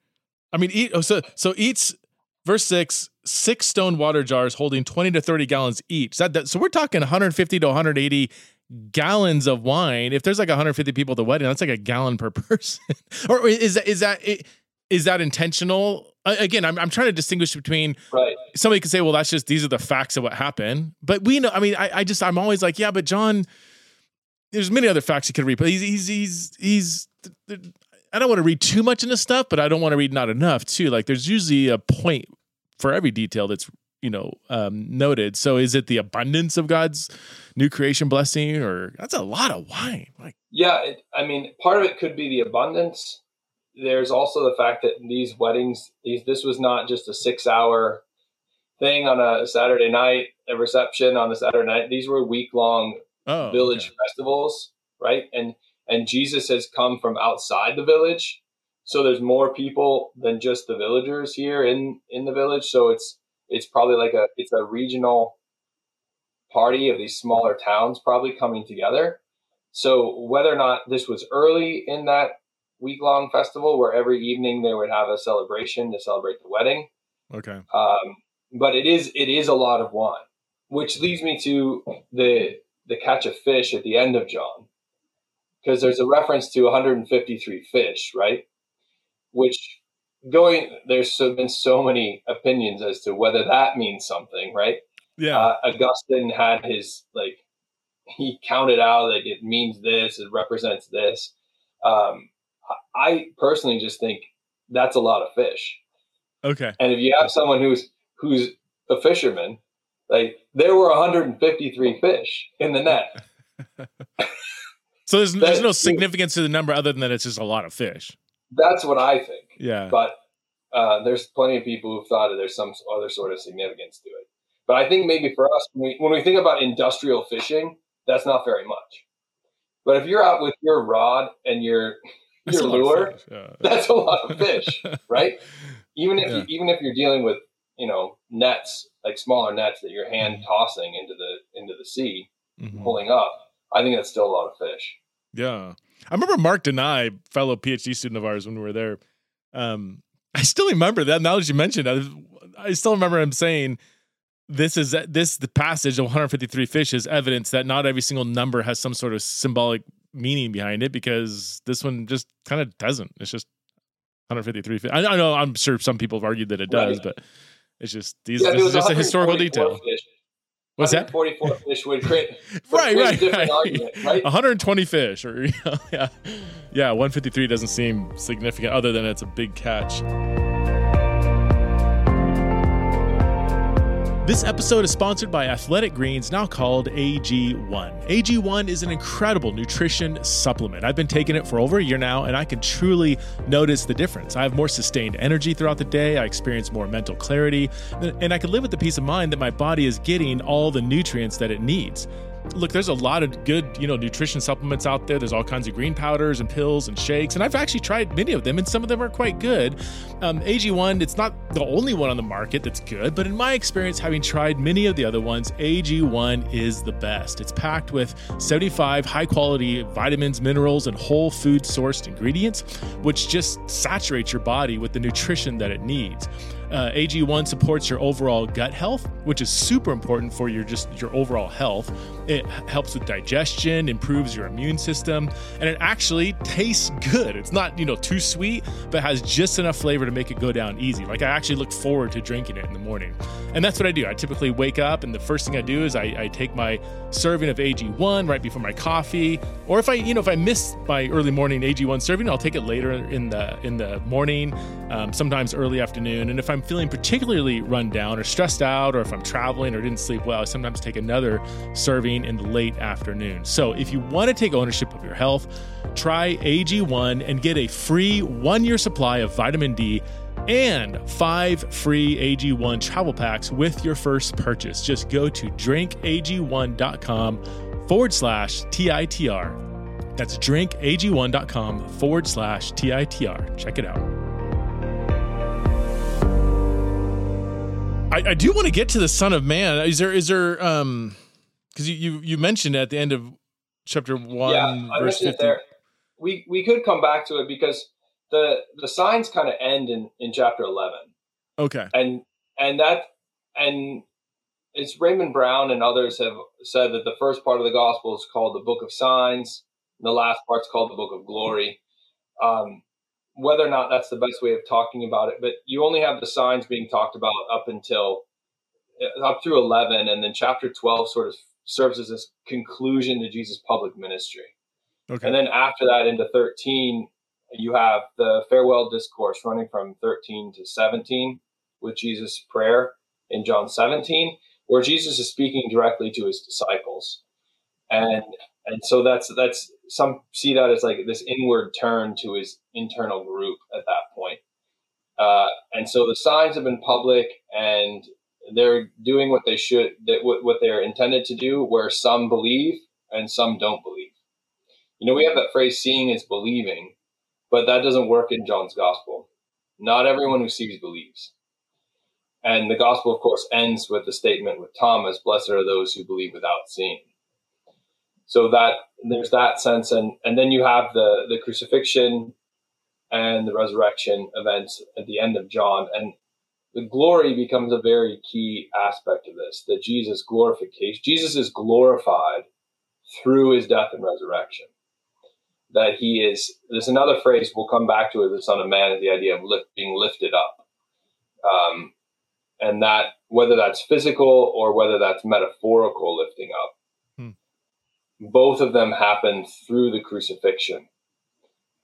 [SPEAKER 1] I mean, eat, so so each verse six six stone water jars holding 20 to 30 gallons each. That, that, so we're talking 150 to 180 gallons of wine. If there's like 150 people at the wedding, that's like a gallon per [LAUGHS] person. or is that is that is that intentional? Again, I'm, I'm trying to distinguish between
[SPEAKER 2] right.
[SPEAKER 1] somebody could say, well, that's just these are the facts of what happened. But we know, I mean, I, I just I'm always like, yeah, but John, there's many other facts you could read, but he's he's he's he's. I don't want to read too much into stuff, but I don't want to read not enough too. Like there's usually a point for every detail that's you know um, noted. So is it the abundance of God's new creation blessing, or that's a lot of wine? Like,
[SPEAKER 2] yeah, it, I mean, part of it could be the abundance. There's also the fact that these weddings, these this was not just a six hour thing on a Saturday night, a reception on a Saturday night. These were week long oh, village okay. festivals, right? And and Jesus has come from outside the village so there's more people than just the villagers here in in the village so it's it's probably like a it's a regional party of these smaller towns probably coming together so whether or not this was early in that week long festival where every evening they would have a celebration to celebrate the wedding
[SPEAKER 1] okay
[SPEAKER 2] um, but it is it is a lot of wine which leads me to the the catch of fish at the end of john because there's a reference to 153 fish right which going there's been so many opinions as to whether that means something, right?
[SPEAKER 1] Yeah. Uh,
[SPEAKER 2] Augustine had his like he counted out like it means this, it represents this. Um, I personally just think that's a lot of fish.
[SPEAKER 1] Okay.
[SPEAKER 2] And if you have someone who's who's a fisherman, like there were 153 fish in the net.
[SPEAKER 1] [LAUGHS] so there's there's no significance to the number other than that it's just a lot of fish.
[SPEAKER 2] That's what I think.
[SPEAKER 1] Yeah.
[SPEAKER 2] But uh, there's plenty of people who've thought that there's some other sort of significance to it. But I think maybe for us, when we, when we think about industrial fishing, that's not very much. But if you're out with your rod and your [LAUGHS] that's your lure, yeah. that's a lot of fish, [LAUGHS] right? Even if yeah. you, even if you're dealing with you know nets like smaller nets that you're hand mm-hmm. tossing into the into the sea, mm-hmm. pulling up, I think that's still a lot of fish.
[SPEAKER 1] Yeah, I remember Mark Denai, fellow PhD student of ours when we were there. Um, I still remember that. Now that you mentioned it, I still remember him saying, "This is this the passage of 153 fish is evidence that not every single number has some sort of symbolic meaning behind it because this one just kind of doesn't. It's just 153 fish. I, know I'm sure some people have argued that it does, right. but it's just these. Yeah, this is just a historical detail. Fish
[SPEAKER 2] What's that? Forty-four [LAUGHS] fish would create right,
[SPEAKER 1] right, right. Argument, right? [LAUGHS] 120 fish, or you [LAUGHS] know, yeah, yeah. 153 doesn't seem significant, other than it's a big catch. This episode is sponsored by Athletic Greens, now called AG1. AG1 is an incredible nutrition supplement. I've been taking it for over a year now, and I can truly notice the difference. I have more sustained energy throughout the day, I experience more mental clarity, and I can live with the peace of mind that my body is getting all the nutrients that it needs. Look, there's a lot of good, you know, nutrition supplements out there. There's all kinds of green powders and pills and shakes, and I've actually tried many of them, and some of them are quite good. Um, AG1, it's not the only one on the market that's good, but in my experience, having tried many of the other ones, AG1 is the best. It's packed with 75 high quality vitamins, minerals, and whole food sourced ingredients, which just saturates your body with the nutrition that it needs. Uh, AG1 supports your overall gut health, which is super important for your just your overall health. It helps with digestion, improves your immune system, and it actually tastes good. It's not, you know, too sweet, but has just enough flavor to make it go down easy. Like I actually look forward to drinking it in the morning. And that's what I do. I typically wake up and the first thing I do is I, I take my serving of AG1 right before my coffee. Or if I, you know, if I miss my early morning AG1 serving, I'll take it later in the in the morning, um, sometimes early afternoon. And if I'm feeling particularly run down or stressed out, or if I'm traveling or didn't sleep well, I sometimes take another serving in the late afternoon. So if you want to take ownership of your health, try AG1 and get a free one year supply of vitamin D and five free AG1 travel packs with your first purchase. Just go to drinkag1.com forward slash TITR. That's drinkag1.com forward slash TITR. Check it out. I, I do want to get to the Son of Man. Is there is there um because you, you you mentioned at the end of chapter one yeah, verse fifty.
[SPEAKER 2] We we could come back to it because the the signs kind of end in in chapter eleven.
[SPEAKER 1] Okay.
[SPEAKER 2] And and that and it's Raymond Brown and others have said that the first part of the gospel is called the Book of Signs, and the last part's called the Book of Glory. Um, whether or not that's the best way of talking about it, but you only have the signs being talked about up until uh, up through 11, and then chapter 12 sort of serves as this conclusion to Jesus' public ministry. Okay. And then after that, into 13, you have the farewell discourse running from 13 to 17 with Jesus' prayer in John 17, where Jesus is speaking directly to his disciples. And and so that's that's some see that as like this inward turn to his internal group at that point. Uh, and so the signs have been public and they're doing what they should, that what they're intended to do, where some believe and some don't believe. You know, we have that phrase, seeing is believing, but that doesn't work in John's gospel. Not everyone who sees believes. And the gospel, of course, ends with the statement with Thomas, blessed are those who believe without seeing. So that there's that sense. And, and then you have the, the crucifixion and the resurrection events at the end of John. And the glory becomes a very key aspect of this that Jesus glorification, Jesus is glorified through his death and resurrection. That he is, there's another phrase we'll come back to It the Son of Man is the idea of lift, being lifted up. Um, and that, whether that's physical or whether that's metaphorical lifting up, hmm. both of them happen through the crucifixion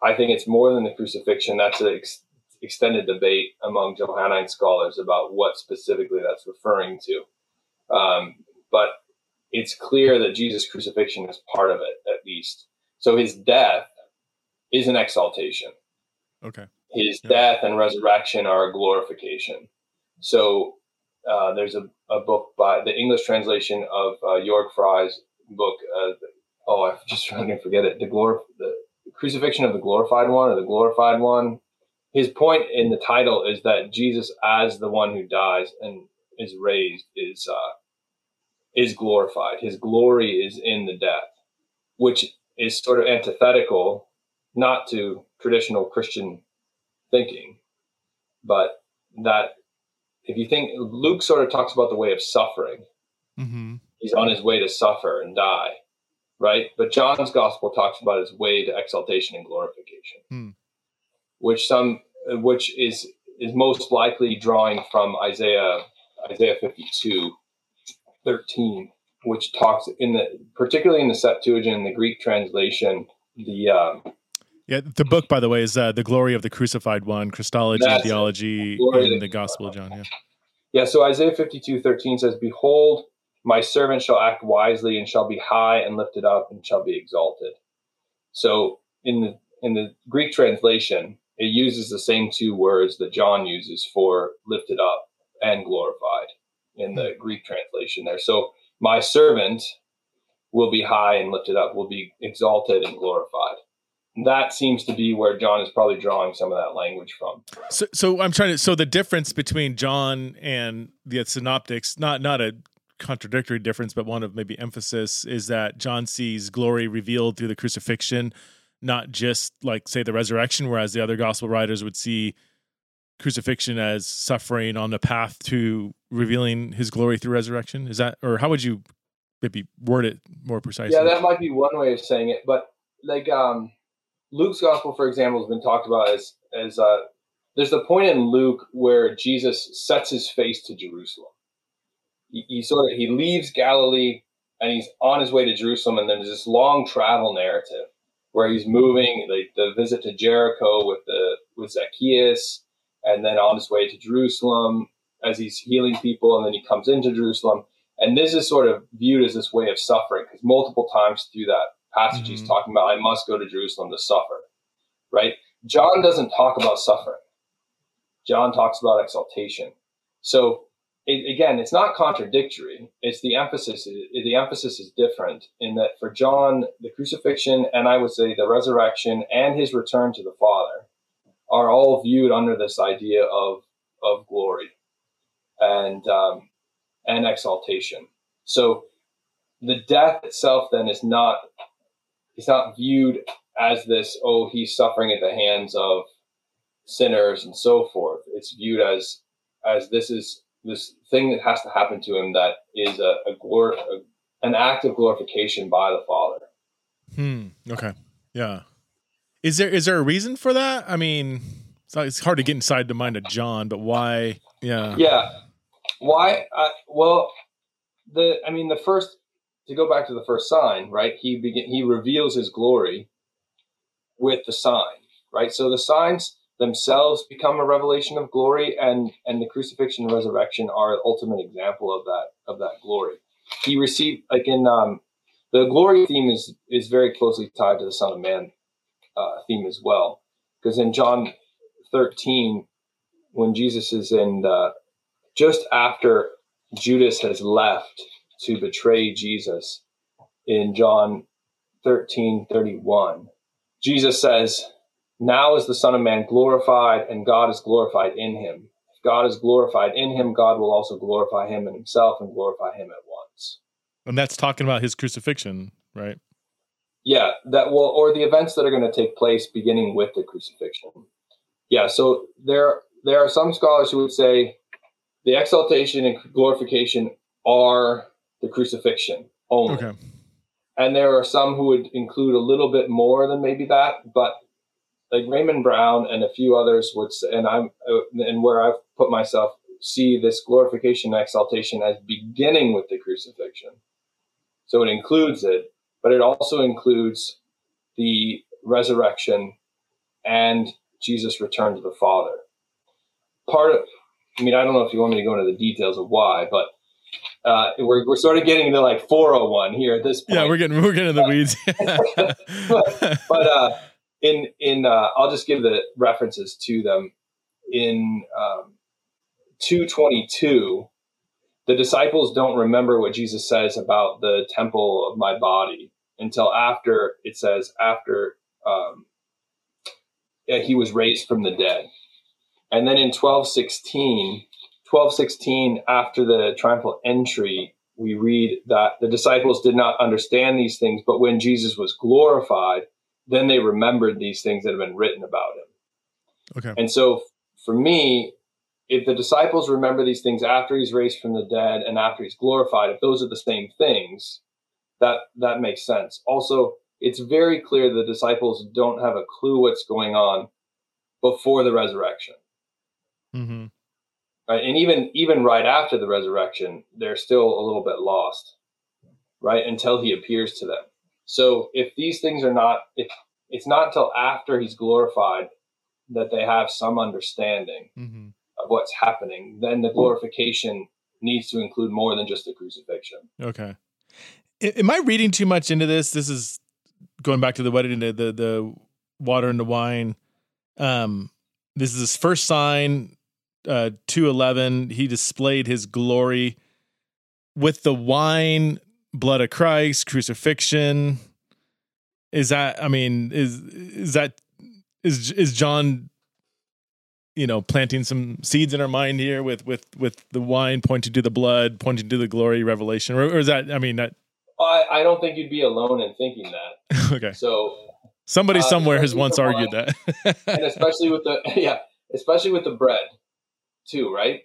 [SPEAKER 2] I think it's more than the crucifixion. That's an ex- extended debate among Johannine scholars about what specifically that's referring to. Um, but it's clear that Jesus' crucifixion is part of it, at least. So his death is an exaltation.
[SPEAKER 1] Okay.
[SPEAKER 2] His death and resurrection are a glorification. So uh, there's a, a book by the English translation of uh, Jörg Frey's book. Uh, oh, I just trying [LAUGHS] to forget it. The glor- crucifixion of the glorified one or the glorified one, his point in the title is that Jesus, as the one who dies and is raised, is uh, is glorified. His glory is in the death, which is sort of antithetical not to traditional Christian thinking, but that if you think Luke sort of talks about the way of suffering, mm-hmm. he's on his way to suffer and die right? But John's gospel talks about his way to exaltation and glorification, hmm. which some which is is most likely drawing from Isaiah Isaiah 52, 13, which talks in the particularly in the Septuagint, in the Greek translation, the um,
[SPEAKER 1] yeah, the book, by the way, is uh, the glory of the crucified one, Christology, theology, the and the Gospel of John. Yeah.
[SPEAKER 2] yeah. So Isaiah 52, 13 says, "Behold, my servant shall act wisely and shall be high and lifted up and shall be exalted. So in the in the Greek translation, it uses the same two words that John uses for lifted up and glorified in the Greek translation there. So my servant will be high and lifted up, will be exalted and glorified. That seems to be where John is probably drawing some of that language from.
[SPEAKER 1] So, so I'm trying to. So the difference between John and the synoptics, not not a contradictory difference, but one of maybe emphasis, is that John sees glory revealed through the crucifixion, not just like, say, the resurrection, whereas the other gospel writers would see crucifixion as suffering on the path to revealing his glory through resurrection. Is that, or how would you maybe word it more precisely?
[SPEAKER 2] Yeah, that might be one way of saying it, but like um, Luke's gospel, for example, has been talked about as, as, uh, there's the point in Luke where Jesus sets his face to Jerusalem he, he sort of he leaves Galilee and he's on his way to Jerusalem, and there's this long travel narrative where he's moving the, the visit to Jericho with the with Zacchaeus, and then on his way to Jerusalem as he's healing people, and then he comes into Jerusalem. And this is sort of viewed as this way of suffering because multiple times through that passage mm-hmm. he's talking about, I must go to Jerusalem to suffer, right? John doesn't talk about suffering. John talks about exaltation. So it, again, it's not contradictory. It's the emphasis. It, the emphasis is different in that for John, the crucifixion and I would say the resurrection and his return to the Father are all viewed under this idea of of glory and um, and exaltation. So the death itself then is not it's not viewed as this oh he's suffering at the hands of sinners and so forth. It's viewed as as this is this thing that has to happen to him that is a, a, glor- a an act of glorification by the Father.
[SPEAKER 1] Hmm. Okay. Yeah. Is there is there a reason for that? I mean, it's, not, it's hard to get inside the mind of John, but why? Yeah.
[SPEAKER 2] Yeah. Why? Uh, well, the I mean, the first to go back to the first sign, right? He begin he reveals his glory with the sign, right? So the signs themselves become a revelation of glory and and the crucifixion and resurrection are ultimate example of that of that glory he received like in um the glory theme is is very closely tied to the son of man uh, theme as well because in john 13 when jesus is in the, just after judas has left to betray jesus in john 13 31 jesus says now is the Son of Man glorified, and God is glorified in him. If God is glorified in him, God will also glorify him in himself and glorify him at once.
[SPEAKER 1] And that's talking about his crucifixion, right?
[SPEAKER 2] Yeah, that will, or the events that are going to take place beginning with the crucifixion. Yeah, so there, there are some scholars who would say the exaltation and glorification are the crucifixion only. Okay. And there are some who would include a little bit more than maybe that, but like Raymond Brown and a few others would, and I'm, uh, and where I've put myself, see this glorification and exaltation as beginning with the crucifixion. So it includes it, but it also includes the resurrection and Jesus' return to the Father. Part of, I mean, I don't know if you want me to go into the details of why, but uh, we're, we're sort of getting into like 401 here at this
[SPEAKER 1] point. Yeah, we're getting we're getting in the weeds.
[SPEAKER 2] but, [LAUGHS] but uh, in in uh, I'll just give the references to them in um, 222 the disciples don't remember what Jesus says about the temple of my body until after it says after um, he was raised from the dead and then in 1216 1216 after the triumphal entry we read that the disciples did not understand these things but when Jesus was glorified then they remembered these things that have been written about him.
[SPEAKER 1] Okay.
[SPEAKER 2] And so for me, if the disciples remember these things after he's raised from the dead and after he's glorified, if those are the same things, that that makes sense. Also, it's very clear the disciples don't have a clue what's going on before the resurrection. Mm-hmm. Right, and even even right after the resurrection, they're still a little bit lost, right? Until he appears to them. So if these things are not, if it's not until after he's glorified that they have some understanding mm-hmm. of what's happening, then the glorification needs to include more than just the crucifixion.
[SPEAKER 1] Okay. Am I reading too much into this? This is going back to the wedding, the the, the water and the wine. Um, this is his first sign. Uh, two eleven. He displayed his glory with the wine blood of Christ, crucifixion. Is that I mean, is is that is is John you know planting some seeds in our mind here with with with the wine pointing to the blood pointing to the glory revelation or, or is that i mean that
[SPEAKER 2] I, I don't think you'd be alone in thinking
[SPEAKER 1] that [LAUGHS] okay
[SPEAKER 2] so
[SPEAKER 1] somebody uh, somewhere has once argued wine,
[SPEAKER 2] that [LAUGHS] and especially with the [LAUGHS] yeah especially with the bread too right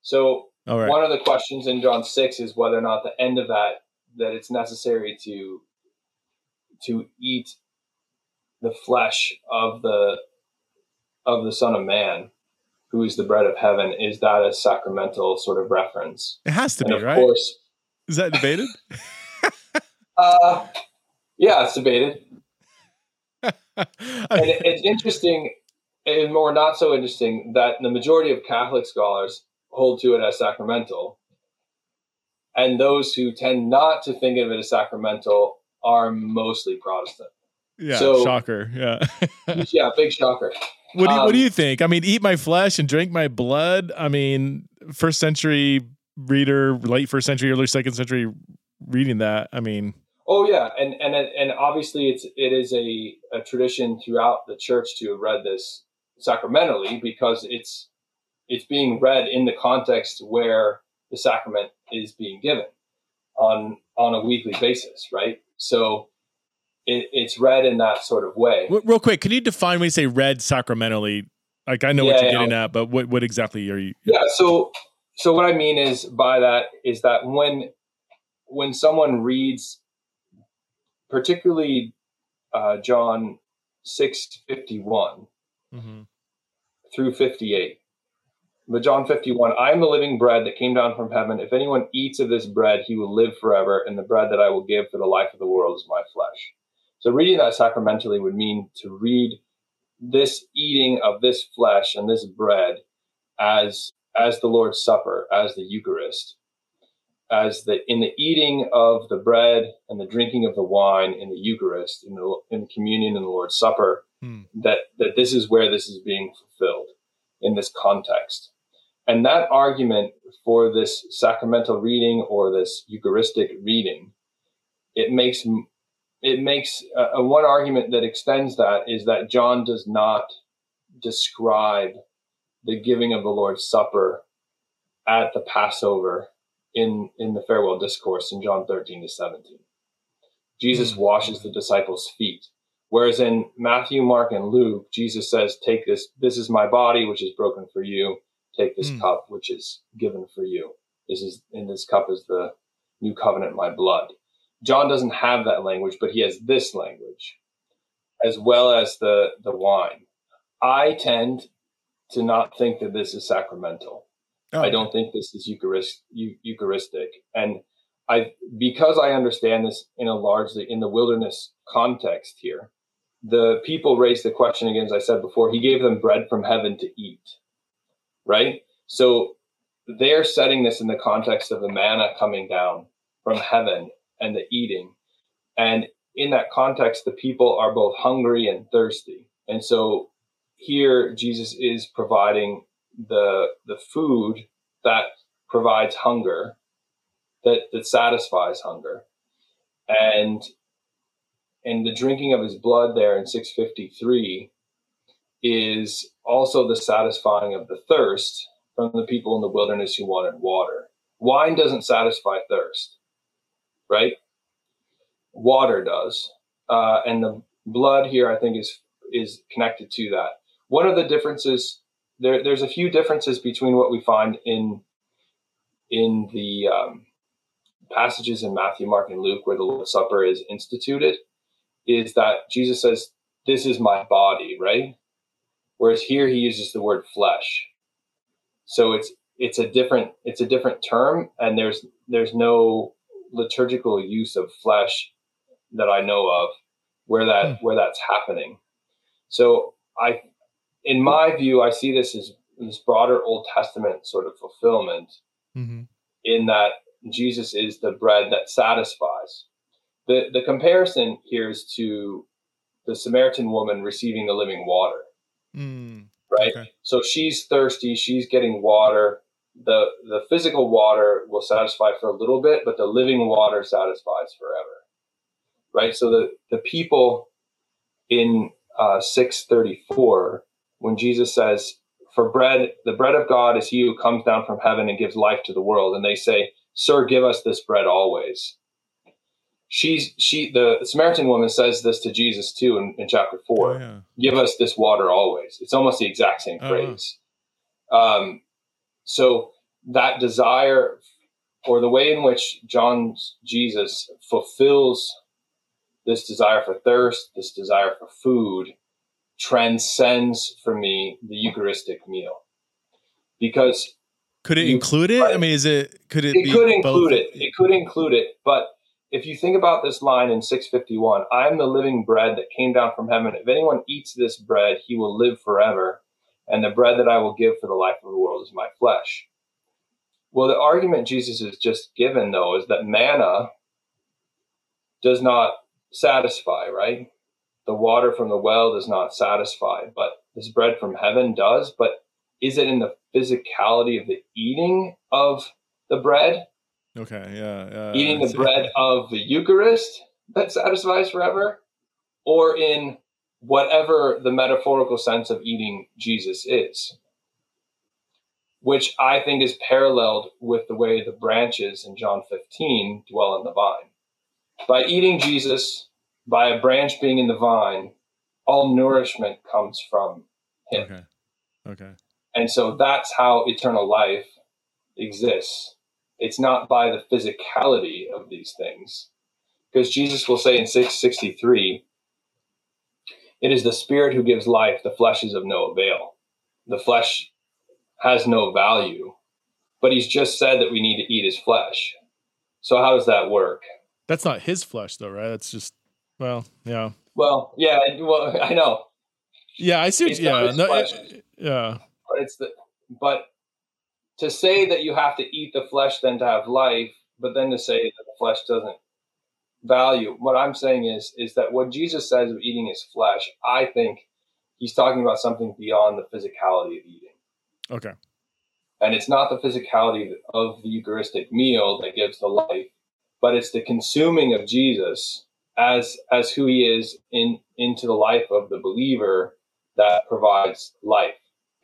[SPEAKER 2] so all right. One of the questions in John six is whether or not the end of that that it's necessary to to eat the flesh of the of the Son of Man, who is the bread of heaven, is that a sacramental sort of reference?
[SPEAKER 1] It has to and
[SPEAKER 2] be, of
[SPEAKER 1] right?
[SPEAKER 2] Course,
[SPEAKER 1] is that debated?
[SPEAKER 2] [LAUGHS] uh, yeah, it's debated. [LAUGHS] and it, it's interesting, and more not so interesting, that the majority of Catholic scholars hold to it as sacramental. And those who tend not to think of it as sacramental are mostly Protestant.
[SPEAKER 1] Yeah, so, shocker. Yeah,
[SPEAKER 2] [LAUGHS] yeah, big shocker.
[SPEAKER 1] What do, you, um, what do um, you think? I mean, eat my flesh and drink my blood. I mean, first century reader, late first century, early second century, reading that. I mean,
[SPEAKER 2] Oh yeah, and and and obviously it's it is a, a tradition throughout the church to have read this sacramentally because it's it's being read in the context where the sacrament is being given on on a weekly basis, right? So it, it's read in that sort of way.
[SPEAKER 1] Real quick, can you define when you say read sacramentally? Like I know yeah, what you're yeah. getting at, but what what exactly are you?
[SPEAKER 2] Yeah. So so what I mean is by that is that when when someone reads, particularly uh, John six fifty one fifty mm-hmm. through fifty eight, John 51, I am the living bread that came down from heaven. If anyone eats of this bread, he will live forever, and the bread that I will give for the life of the world is my flesh. So reading that sacramentally would mean to read this eating of this flesh and this bread as as the Lord's Supper, as the Eucharist, as the in the eating of the bread and the drinking of the wine in the Eucharist, in the in communion and the Lord's Supper, hmm. that that this is where this is being fulfilled in this context. And that argument for this sacramental reading or this Eucharistic reading, it makes it makes uh, uh, one argument that extends that is that John does not describe the giving of the Lord's Supper at the Passover in in the farewell discourse in John 13 to 17. Jesus hmm. washes the disciples' feet. Whereas in Matthew, Mark, and Luke, Jesus says, Take this, this is my body, which is broken for you. Take this mm. cup, which is given for you. This is in this cup is the new covenant, my blood. John doesn't have that language, but he has this language, as well as the the wine. I tend to not think that this is sacramental. Oh, I don't think this is Eucharist, Eucharistic, and I because I understand this in a largely in the wilderness context here. The people raised the question again, as I said before. He gave them bread from heaven to eat right? So they're setting this in the context of the manna coming down from heaven and the eating. And in that context, the people are both hungry and thirsty. And so here Jesus is providing the the food that provides hunger, that, that satisfies hunger. And and the drinking of his blood there in 653 is also the satisfying of the thirst from the people in the wilderness who wanted water. Wine doesn't satisfy thirst, right? Water does. Uh, and the blood here, I think, is is connected to that. One of the differences there, there's a few differences between what we find in in the um, passages in Matthew, Mark, and Luke where the Lord's Supper is instituted, is that Jesus says, "This is my body," right? Whereas here he uses the word flesh. So it's it's a different it's a different term and there's there's no liturgical use of flesh that I know of where that hmm. where that's happening. So I in my view I see this as this broader Old Testament sort of fulfillment mm-hmm. in that Jesus is the bread that satisfies. The the comparison here is to the Samaritan woman receiving the living water. Mm, right. Okay. So she's thirsty. She's getting water. The the physical water will satisfy for a little bit, but the living water satisfies forever. Right. So the the people in uh, six thirty four when Jesus says, "For bread, the bread of God is He who comes down from heaven and gives life to the world," and they say, "Sir, give us this bread always." she's she the samaritan woman says this to jesus too in, in chapter 4 oh, yeah. give us this water always it's almost the exact same uh-huh. phrase uh-huh. um, so that desire or the way in which john's jesus fulfills this desire for thirst this desire for food transcends for me the eucharistic meal because
[SPEAKER 1] could it include it i mean is it could it,
[SPEAKER 2] it could include both? it it could include it but if you think about this line in 651, I'm the living bread that came down from heaven. If anyone eats this bread, he will live forever. And the bread that I will give for the life of the world is my flesh. Well, the argument Jesus has just given, though, is that manna does not satisfy, right? The water from the well does not satisfy, but this bread from heaven does. But is it in the physicality of the eating of the bread
[SPEAKER 1] Okay, yeah,
[SPEAKER 2] yeah Eating the bread [LAUGHS] of the Eucharist that satisfies forever, or in whatever the metaphorical sense of eating Jesus is, which I think is paralleled with the way the branches in John 15 dwell in the vine. By eating Jesus, by a branch being in the vine, all nourishment comes from him.
[SPEAKER 1] Okay. Okay.
[SPEAKER 2] And so that's how eternal life exists it's not by the physicality of these things. Because Jesus will say in 663, it is the spirit who gives life, the flesh is of no avail. The flesh has no value, but he's just said that we need to eat his flesh. So how does that work?
[SPEAKER 1] That's not his flesh though, right? That's just well, yeah.
[SPEAKER 2] Well, yeah, well, [LAUGHS] I know.
[SPEAKER 1] Yeah, I see.
[SPEAKER 2] It's yeah, no, it,
[SPEAKER 1] yeah.
[SPEAKER 2] But it's the but to say that you have to eat the flesh then to have life, but then to say that the flesh doesn't value. What I'm saying is is that what Jesus says of eating his flesh, I think he's talking about something beyond the physicality of eating.
[SPEAKER 1] Okay.
[SPEAKER 2] And it's not the physicality of the Eucharistic meal that gives the life, but it's the consuming of Jesus as as who he is in into the life of the believer that provides life.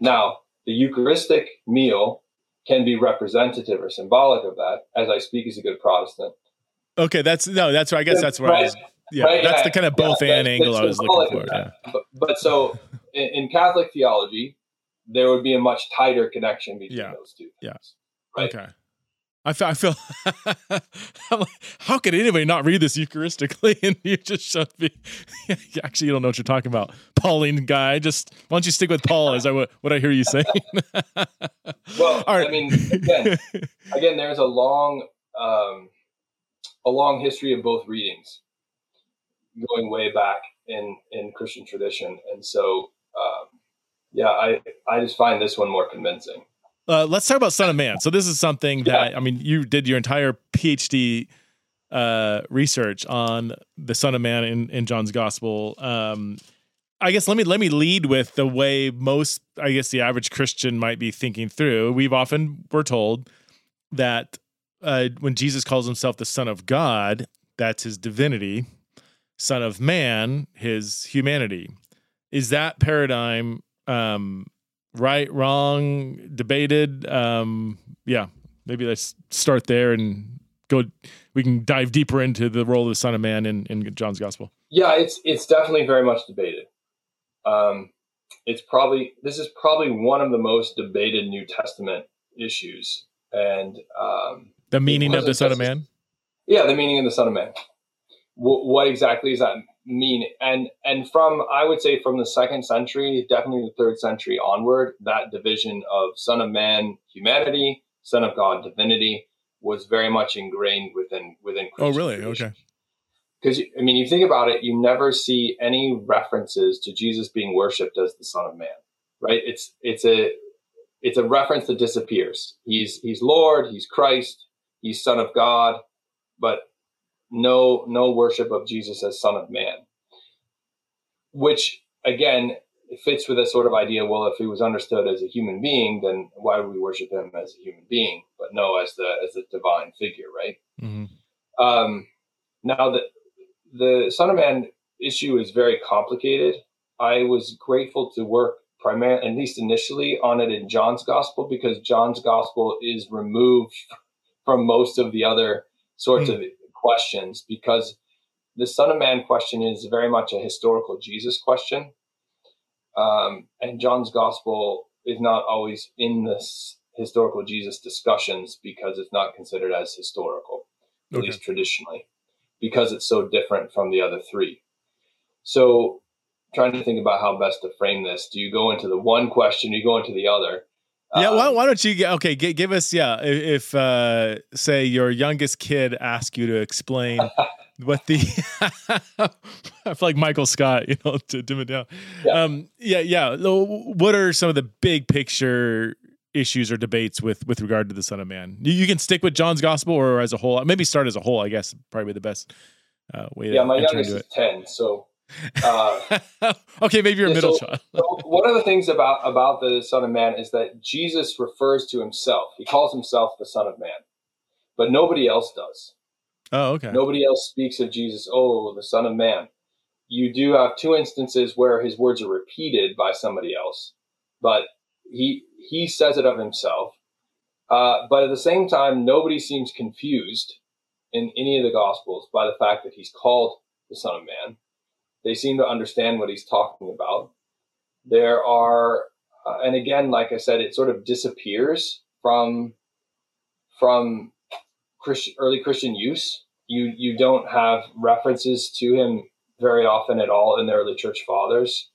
[SPEAKER 2] Now, the Eucharistic meal can be representative or symbolic of that. As I speak as a good Protestant.
[SPEAKER 1] Okay, that's no, that's right. I guess that's where right. I was. Yeah, right, that's the kind of both yeah, and that's, angle I was looking for. Yeah.
[SPEAKER 2] But, but, so in, in, Catholic theology, there would be a much tighter connection between those two.
[SPEAKER 1] Yes, yeah. Right. Okay. I feel, [LAUGHS] I feel like, how could anybody not read this Eucharistically? [LAUGHS] And you just shut me. [LAUGHS] Actually, you don't know what you're talking about, Pauline guy. Just why don't you stick with Paul? Is that what, what I hear you saying?
[SPEAKER 2] well, I mean, again, again, there's a long, um, a long history of both readings going way back in in Christian tradition, and so um, yeah, I I just find this one more convincing.
[SPEAKER 1] Uh, let's talk about Son of Man. [LAUGHS] So this is something that yeah. I mean, you did your entire PhD uh, research on the Son of Man in, in John's Gospel. Um, I guess let me let me lead with the way most, I guess, the average Christian might be thinking through. We've often we're told that uh, when Jesus calls himself the Son of God, that's his divinity. Son of Man, his humanity. Is that paradigm? Um, right, wrong, debated. Um, yeah, maybe let's start there and go. We can dive deeper into the role of the Son of Man in, in John's Gospel.
[SPEAKER 2] Yeah, it's it's definitely very much debated. Um, it's probably this is probably one of the most debated New Testament issues, and um,
[SPEAKER 1] the meaning of the Son of Man.
[SPEAKER 2] Yeah, the meaning of the Son of Man. what exactly is that mean and and from i would say from the second century definitely the third century onward that division of son of man humanity son of god divinity was very much ingrained within within
[SPEAKER 1] Christian oh really tradition.
[SPEAKER 2] okay because i mean you think about it you never see any references to jesus being worshipped as the son of man right it's it's a it's a reference that disappears he's he's lord he's christ he's son of god but no no worship of Jesus as Son of Man, which again fits with a sort of idea. Well, if he was understood as a human being, then why would we worship him as a human being, but no as the as the divine figure, right? Mm-hmm. Um, now the the Son of Man issue is very complicated. I was grateful to work primarily, at least initially, on it in John's Gospel because John's Gospel is removed [LAUGHS] from most of the other sorts mm-hmm. of questions because the Son of Man question is very much a historical Jesus question. Um, and John's gospel is not always in this historical Jesus discussions because it's not considered as historical, okay. at least traditionally, because it's so different from the other three. So, trying to think about how best to frame this do you go into the one question, do you go into the other?
[SPEAKER 1] Yeah, why, um, why, don't you okay? Give, give us yeah. If, uh, say your youngest kid asks you to explain [LAUGHS] what the [LAUGHS] I feel like Michael Scott, you know, to dim it down. Yeah. Um, yeah, yeah. What are some of the big picture issues or debates with with regard to the Son of Man? You, you can stick with John's Gospel or as a whole. Maybe start as a whole. I guess probably the best uh, way.
[SPEAKER 2] Yeah, my youngest is ten, so
[SPEAKER 1] uh, [LAUGHS] okay, maybe you're a middle so, child. [LAUGHS]
[SPEAKER 2] one of the things about about the Son of Man is that Jesus refers to himself. He calls himself the Son of Man, but nobody else does.
[SPEAKER 1] Oh, okay.
[SPEAKER 2] Nobody else speaks of Jesus. Oh, the Son of Man. You do have two instances where his words are repeated by somebody else, but he he says it of himself. Uh, but at the same time, nobody seems confused in any of the Gospels by the fact that he's called the Son of Man they seem to understand what he's talking about. There are, uh, and again, like I said, it sort of disappears from from early Christian use. You you don't have references to him very often at all in the early church fathers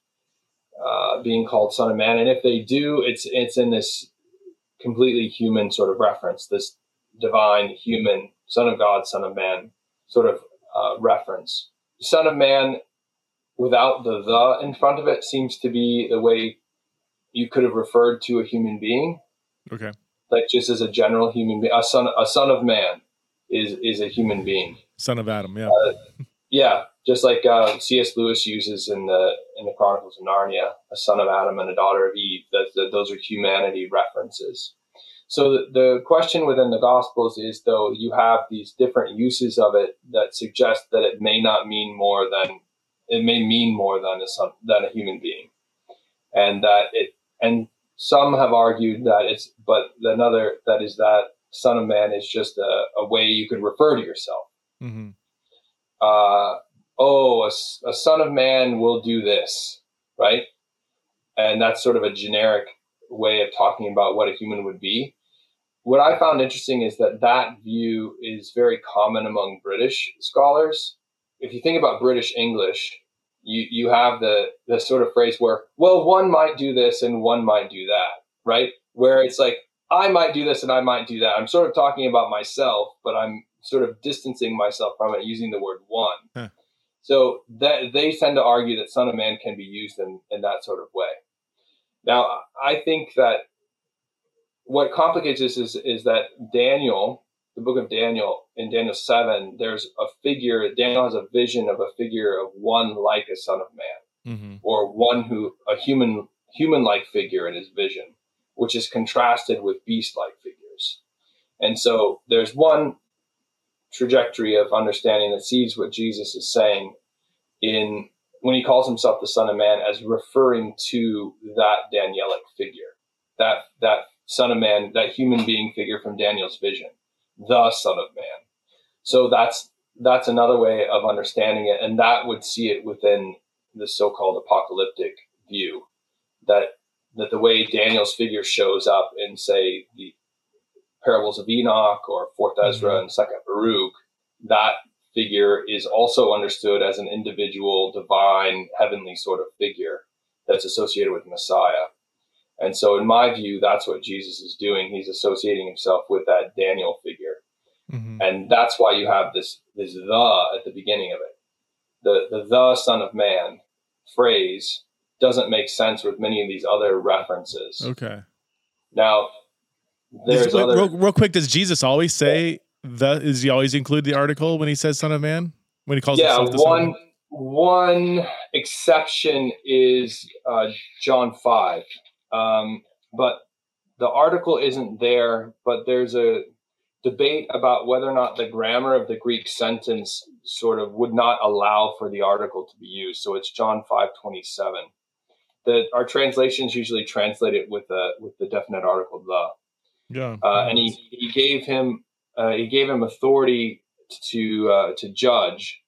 [SPEAKER 2] uh, being called Son of Man, and if they do, it's it's in this completely human sort of reference, this divine human Son of God, Son of Man sort of uh, reference. Son of Man without the the in front of it seems to be the way you could have referred to a human being.
[SPEAKER 1] Okay.
[SPEAKER 2] Like just as a general human being, a son, a son of man is is a human being.
[SPEAKER 1] Son of Adam, yeah. Uh,
[SPEAKER 2] yeah, just like uh, C.S. Lewis uses in the in the Chronicles of Narnia, a son of Adam and a daughter of Eve. That, that those are humanity references. So the, the question within the Gospels is though you have these different uses of it that suggest that it may not mean more than it may mean more than a than a human being, and that it and some have argued that it's but another that is that son of man is just a, a way you could refer to yourself. Mm-hmm. Uh, oh, a, a son of man will do this, right? And that's sort of a generic way of talking about what a human would be. What I found interesting is that that view is very common among British scholars if you think about British English, you you have the the sort of phrase where well one might do this and one might do that, right? Where it's like I might do this and I might do that. I'm sort of talking about myself, but I'm sort of distancing myself from it using the word one. Huh. So that they tend to argue that Son of Man can be used in, in that sort of way. Now, I think that what complicates this is, is that Daniel the book of Daniel, in Daniel 7, there's a figure, Daniel has a vision of a figure of one like a son of man, mm-hmm. or one who, a human, human like figure in his vision, which is contrasted with beast like figures. And so there's one trajectory of understanding that sees what Jesus is saying in when he calls himself the son of man as referring to that Danielic figure, that, that son of man, that human being figure from Daniel's vision the Son of Man. So that's that's another way of understanding it, and that would see it within the so-called apocalyptic view that that the way Daniel's figure shows up in say the parables of Enoch or Fourth mm-hmm. Ezra mm-hmm. and Second Baruch, that figure is also understood as an individual, divine, heavenly sort of figure that's associated with Messiah. And so, in my view, that's what Jesus is doing. He's associating himself with that Daniel figure. Mm-hmm. And that's why you have this, this the at the beginning of it. The, the the Son of Man phrase doesn't make sense with many of these other references.
[SPEAKER 1] Okay.
[SPEAKER 2] Now, there's other, real,
[SPEAKER 1] real, quick. Does Jesus always say the? Is he always include the article when he says "Son of Man"? When he calls yeah, himself the
[SPEAKER 2] one, Son one exception is uh, John five um, but the article isn't there, but there's a debate about whether or not the grammar of the Greek sentence sort of would not allow for the article to be used. So it's John 5:27. That our translations usually translate it with a with the definite article
[SPEAKER 1] the. Yeah. Uh,
[SPEAKER 2] and he, he gave him uh, he gave him authority to uh, to judge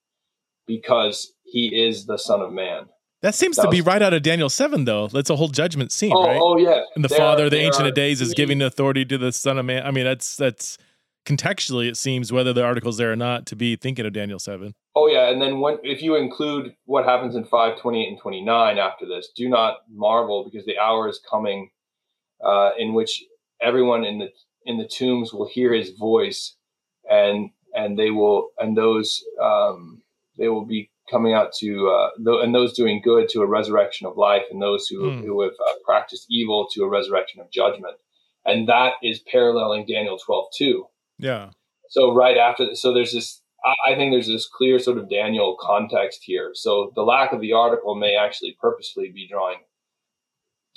[SPEAKER 2] because he is the Son of Man.
[SPEAKER 1] That seems that to was, be right out of Daniel seven, though. That's a whole judgment scene, oh,
[SPEAKER 2] right? Oh
[SPEAKER 1] yeah. And the there Father, the Ancient of Days, is giving authority to the Son of Man. I mean, that's that's contextually it seems whether the article's there or not to be thinking of Daniel seven.
[SPEAKER 2] Oh yeah, and then when, if you include what happens in 5, 28, and twenty nine after this, do not marvel because the hour is coming, uh, in which everyone in the in the tombs will hear his voice, and and they will and those um, they will be coming out to uh, th- and those doing good to a resurrection of life, and those who mm. who have uh, practiced evil to a resurrection of judgment, and that is paralleling Daniel twelve too.
[SPEAKER 1] Yeah.
[SPEAKER 2] So right after, so there's this. I, I think there's this clear sort of Daniel context here. So the lack of the article may actually purposely be drawing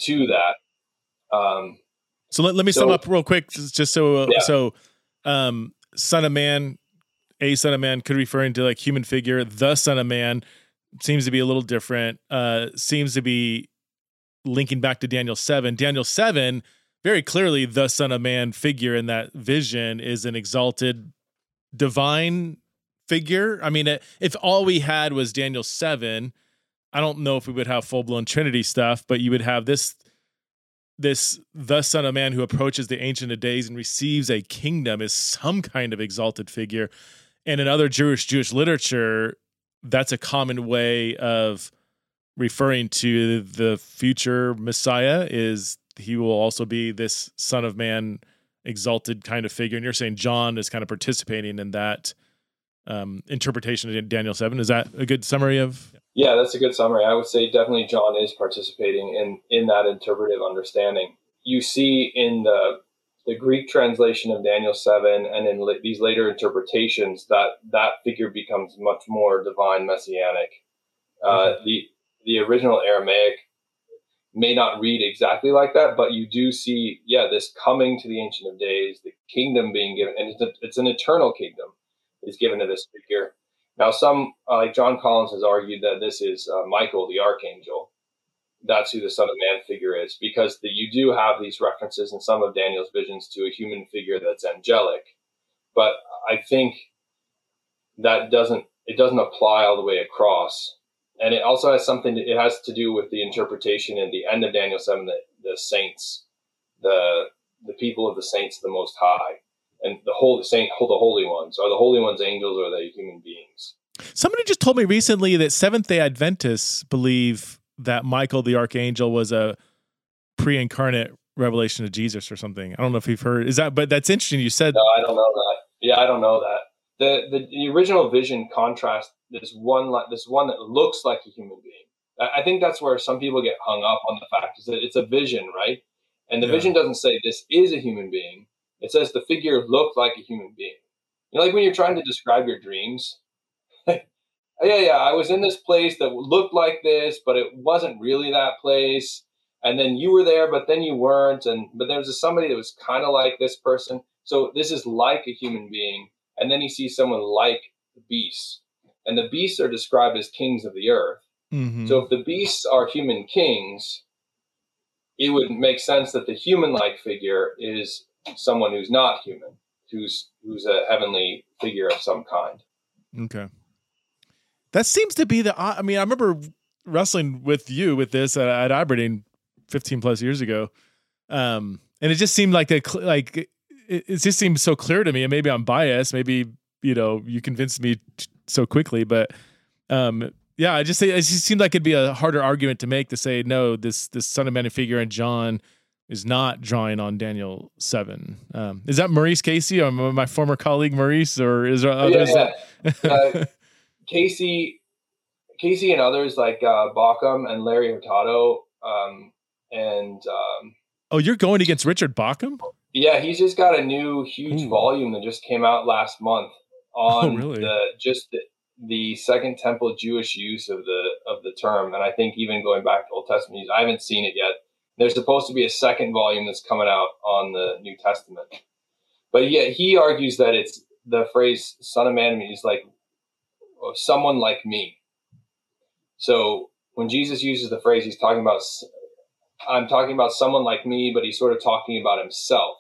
[SPEAKER 2] to that. Um,
[SPEAKER 1] so let, let me so, sum up real quick, just so uh, yeah. so um, son of man a son of man could referring to like human figure. The son of man seems to be a little different. Uh, seems to be linking back to Daniel seven. Daniel seven very clearly the son of man figure in that vision is an exalted divine figure. I mean, if all we had was Daniel 7, I don't know if we would have full-blown trinity stuff, but you would have this this the son of man who approaches the ancient of days and receives a kingdom is some kind of exalted figure. And in other Jewish Jewish literature, that's a common way of referring to the future Messiah is he will also be this son of man exalted kind of figure. And you're saying John is kind of participating in that um, interpretation of Daniel 7. Is that a good summary of?
[SPEAKER 2] Yeah, that's a good summary. I would say definitely John is participating in, in that interpretive understanding. You see in the the Greek translation of Daniel 7 and in la- these later interpretations, that, that figure becomes much more divine messianic. Uh, mm-hmm. the, the original Aramaic may not read exactly like that, but you do see, yeah, this coming to the Ancient of Days, the kingdom being given, and it's, a, it's an eternal kingdom is given to this figure. Now, some, uh, like John Collins, has argued that this is uh, Michael the archangel that's who the Son of Man figure is, because the, you do have these references in some of Daniel's visions to a human figure that's angelic, but I think that doesn't it doesn't apply all the way across, and it also has something. To, it has to do with the interpretation in the end of Daniel seven, the, the saints, the the people of the saints, the Most High, and the holy saint, the holy ones. Are the holy ones angels or are they human beings?
[SPEAKER 1] Somebody just told me recently that Seventh Day Adventists believe that Michael the archangel was a pre-incarnate revelation of Jesus or something. I don't know if you've heard. Is that? But that's interesting. You said.
[SPEAKER 2] No, I don't know that. Yeah, I don't know that. The, the, the original vision contrasts this one this one that looks like a human being. I, I, think that's where some people get hung up on the fact is that it's a vision, right? And the yeah. vision doesn't say this is a human being. It says the figure looked like a human being. You know, like when you're trying to describe your dreams, yeah, yeah, I was in this place that looked like this, but it wasn't really that place. And then you were there, but then you weren't. And but there was somebody that was kind of like this person. So this is like a human being. And then you see someone like the beasts, and the beasts are described as kings of the earth. Mm-hmm. So if the beasts are human kings, it would make sense that the human-like figure is someone who's not human, who's who's a heavenly figure of some kind.
[SPEAKER 1] Okay. That seems to be the. I mean, I remember wrestling with you with this at, at Aberdeen 15 plus years ago, um, and it just seemed like a like it, it just seemed so clear to me. And maybe I'm biased. Maybe you know you convinced me so quickly, but um, yeah, I just it just seemed like it'd be a harder argument to make to say no. This this son of man figure and John is not drawing on Daniel seven. Um, is that Maurice Casey or my former colleague Maurice, or is there others? Yeah, yeah. [LAUGHS] That-
[SPEAKER 2] uh, Casey, Casey and others like uh, and Larry Hurtado, um, and um,
[SPEAKER 1] oh, you're going against Richard Bauckham.
[SPEAKER 2] Yeah, he's just got a new huge Ooh. volume that just came out last month [LAUGHS] oh, on oh, really? the just the, the, Second Temple Jewish use of the of the term, and I think even going back to Old Testament use. I haven't seen it yet. There's supposed to be a second volume that's coming out on the New Testament, but yeah, he argues that it's the phrase "son of man" is like someone like me. So when Jesus uses the phrase, he's talking about, I'm talking about someone like me, but he's sort of talking about himself.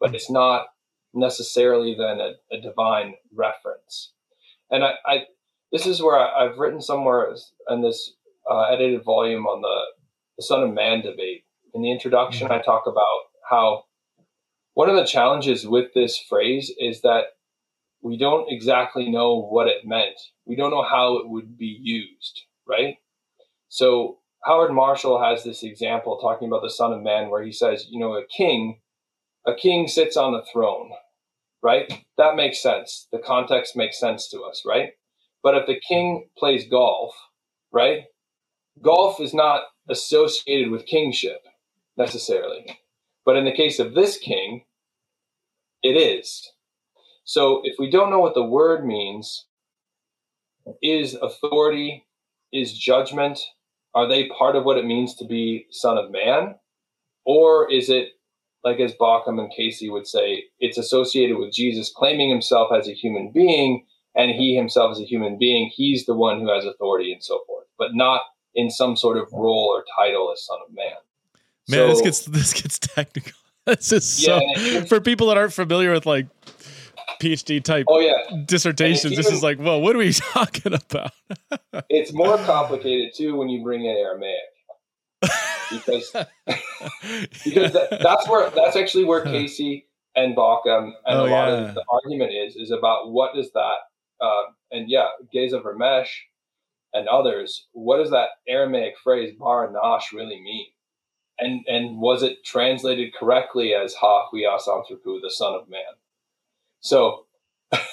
[SPEAKER 2] But it's not necessarily then a, a divine reference. And I, I, this is where I, have written somewhere in this uh, edited volume on the, the Son of Man debate. In the introduction, mm-hmm. I talk about how one of the challenges with this phrase is that we don't exactly know what it meant. We don't know how it would be used, right? So Howard Marshall has this example talking about the Son of Man where he says, you know, a king, a king sits on the throne, right? That makes sense. The context makes sense to us, right? But if the king plays golf, right? Golf is not associated with kingship necessarily. But in the case of this king, it is so if we don't know what the word means, is authority, is judgment, are they part of what it means to be son of man? Or is it, like as Bauckham and Casey would say, it's associated with Jesus claiming himself as a human being and he himself as a human being, he's the one who has authority and so forth, but not in some sort of role or title as son of man.
[SPEAKER 1] Man, so, this gets [LAUGHS] this gets technical. [LAUGHS] This is yeah, so for people that aren't familiar with like PhD type oh, yeah. dissertations. This is like, well, what are we [LAUGHS] talking about?
[SPEAKER 2] [LAUGHS] it's more complicated too when you bring in Aramaic. because [LAUGHS] because that, that's where that's actually where Casey and Bauckham and oh, a lot yeah. of the argument is is about what is that uh, and yeah Geza Vermes and others what does that Aramaic phrase bar nash really mean and and was it translated correctly as ha huias anthropu the son of man so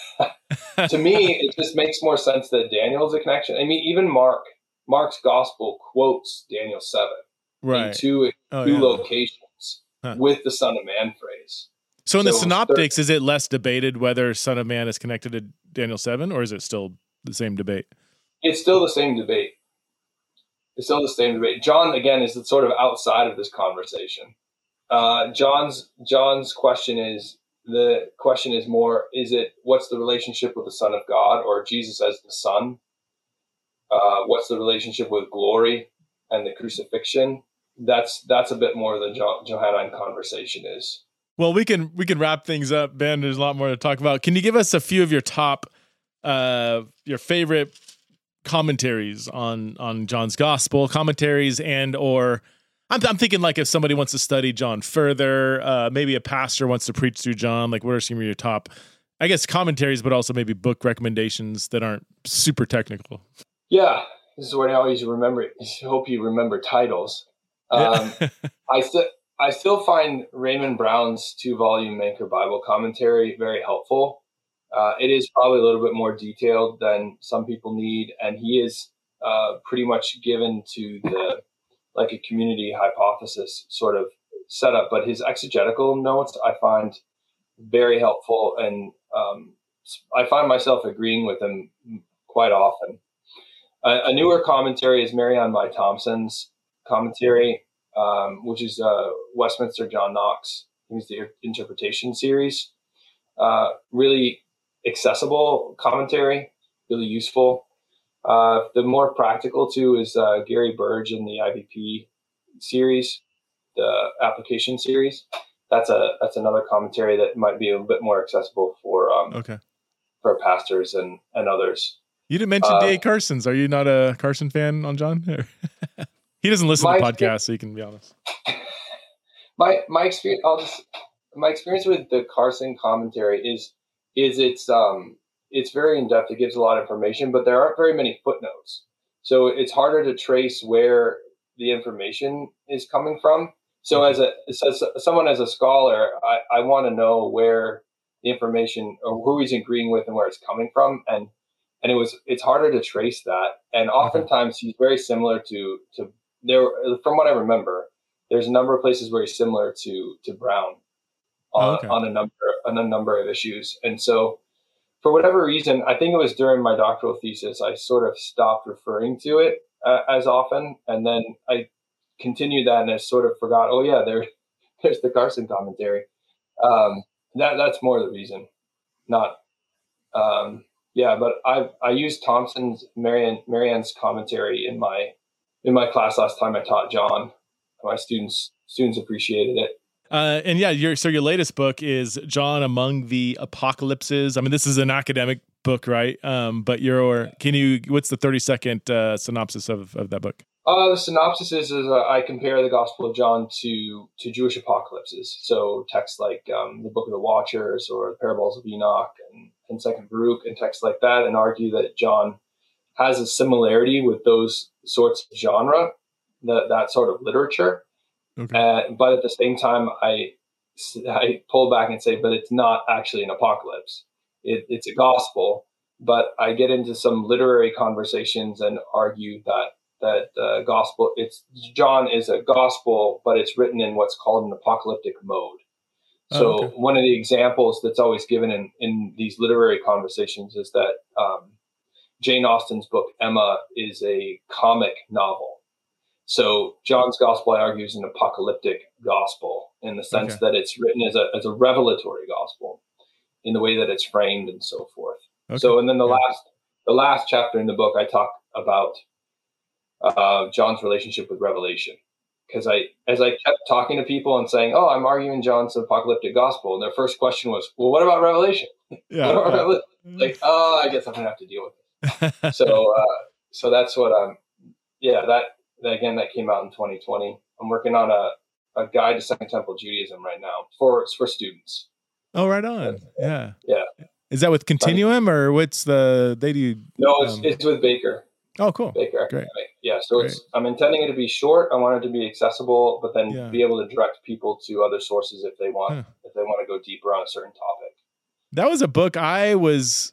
[SPEAKER 2] [LAUGHS] to me, it just makes more sense that Daniel's a connection. I mean, even Mark, Mark's gospel quotes Daniel 7 right. in two, oh, two yeah. locations huh. with the Son of Man phrase.
[SPEAKER 1] So in so the synoptics, is it less debated whether Son of Man is connected to Daniel 7 or is it still the same debate?
[SPEAKER 2] It's still the same debate. It's still the same debate. John, again, is sort of outside of this conversation. Uh, John's John's question is the question is more is it what's the relationship with the son of god or jesus as the son uh, what's the relationship with glory and the crucifixion that's that's a bit more the jo- johannine conversation is
[SPEAKER 1] well we can we can wrap things up ben there's a lot more to talk about can you give us a few of your top uh your favorite commentaries on on john's gospel commentaries and or I'm, I'm thinking like if somebody wants to study John further, uh, maybe a pastor wants to preach through John. Like, what are some of your top, I guess, commentaries, but also maybe book recommendations that aren't super technical?
[SPEAKER 2] Yeah, this is what I always remember. I hope you remember titles. Um, [LAUGHS] I I still find Raymond Brown's two volume Anchor Bible commentary very helpful. Uh, it is probably a little bit more detailed than some people need, and he is uh, pretty much given to the like a community hypothesis sort of setup. But his exegetical notes I find very helpful, and um, I find myself agreeing with him quite often. A, a newer commentary is Marianne Meye Thompson's commentary, um, which is uh, Westminster John Knox. He's the interpretation series. Uh, really accessible commentary, really useful. Uh, the more practical too is uh, Gary Burge in the IBP series, the application series. That's a that's another commentary that might be a bit more accessible for um,
[SPEAKER 1] okay
[SPEAKER 2] for pastors and and others.
[SPEAKER 1] You didn't mention uh, D.A. Carson's. Are you not a Carson fan on John? [LAUGHS] he doesn't listen to podcasts, so you can be
[SPEAKER 2] honest. [LAUGHS] My my experience, just, my experience with the Carson commentary is is it's um it's very in depth. It gives a lot of information, but there aren't very many footnotes. So it's harder to trace where the information is coming from. So as a as someone as a scholar, I, I want to know where the information or who he's agreeing with and where it's coming from, and and it was it's harder to trace that. And oftentimes he's very similar to to there from what I remember. There's a number of places where he's similar to to Brown on, oh, okay. on a number on a number of issues, and so for whatever reason, I think it was during my doctoral thesis, I sort of stopped referring to it uh, as often. And then I continued that and I sort of forgot, oh, yeah, there, [LAUGHS] there's the Carson commentary. Um, that, that's more the reason, not, um, yeah, but I, I used Thompson's Marianne, Marianne's commentary in my, in my class last time I taught John. My students, students appreciated it.
[SPEAKER 1] Uh, and yeah, your so your latest book is John Among the Apocalypses. I mean, this is an academic book, right? Um, but your can you what's the thirty second uh, synopsis of of that book?
[SPEAKER 2] Uh, the synopsis is, is uh, I compare the Gospel of John to to Jewish apocalypses. So texts like um, the Book of the Watchers or the Parables of Enoch and, and Second Baruch and texts like that, and argue that John has a similarity with those sorts of genre, that that sort of literature. Okay. Uh, but at the same time, I I pull back and say, but it's not actually an apocalypse. It, it's a gospel. But I get into some literary conversations and argue that that uh, gospel it's John is a gospel, but it's written in what's called an apocalyptic mode. Oh, so oh, okay. one of the examples that's always given in, in these literary conversations is that um, Jane Austen's book Emma is a comic novel, so John's gospel, I argue, is an apocalyptic gospel in the sense okay. that it's written as a, as a revelatory gospel in the way that it's framed and so forth. Okay. So, and then the yeah. last, the last chapter in the book, I talk about uh, John's relationship with revelation. Because I, as I kept talking to people and saying, "Oh, I'm arguing John's apocalyptic gospel," and their first question was, "Well, what about Revelation?" [LAUGHS] Yeah, about yeah. Revelation? like, oh, I guess I'm gonna have to deal with it. [LAUGHS] so, uh, so that's what I'm. Yeah, that that again, that came out in 2020. I'm working on a, a guide to Second Temple Judaism right now for for students.
[SPEAKER 1] Oh, right on. Yeah.
[SPEAKER 2] Yeah.
[SPEAKER 1] Is that with Continuum or what's the they do?
[SPEAKER 2] No, it's, um, it's with Baker.
[SPEAKER 1] Oh, cool.
[SPEAKER 2] Baker Great. Yeah. So Great. it's I'm intending it to be short. I want it to be accessible, but then yeah. be able to direct people to other sources if they want huh. if they want to go deeper on a certain topic.
[SPEAKER 1] That was a book I was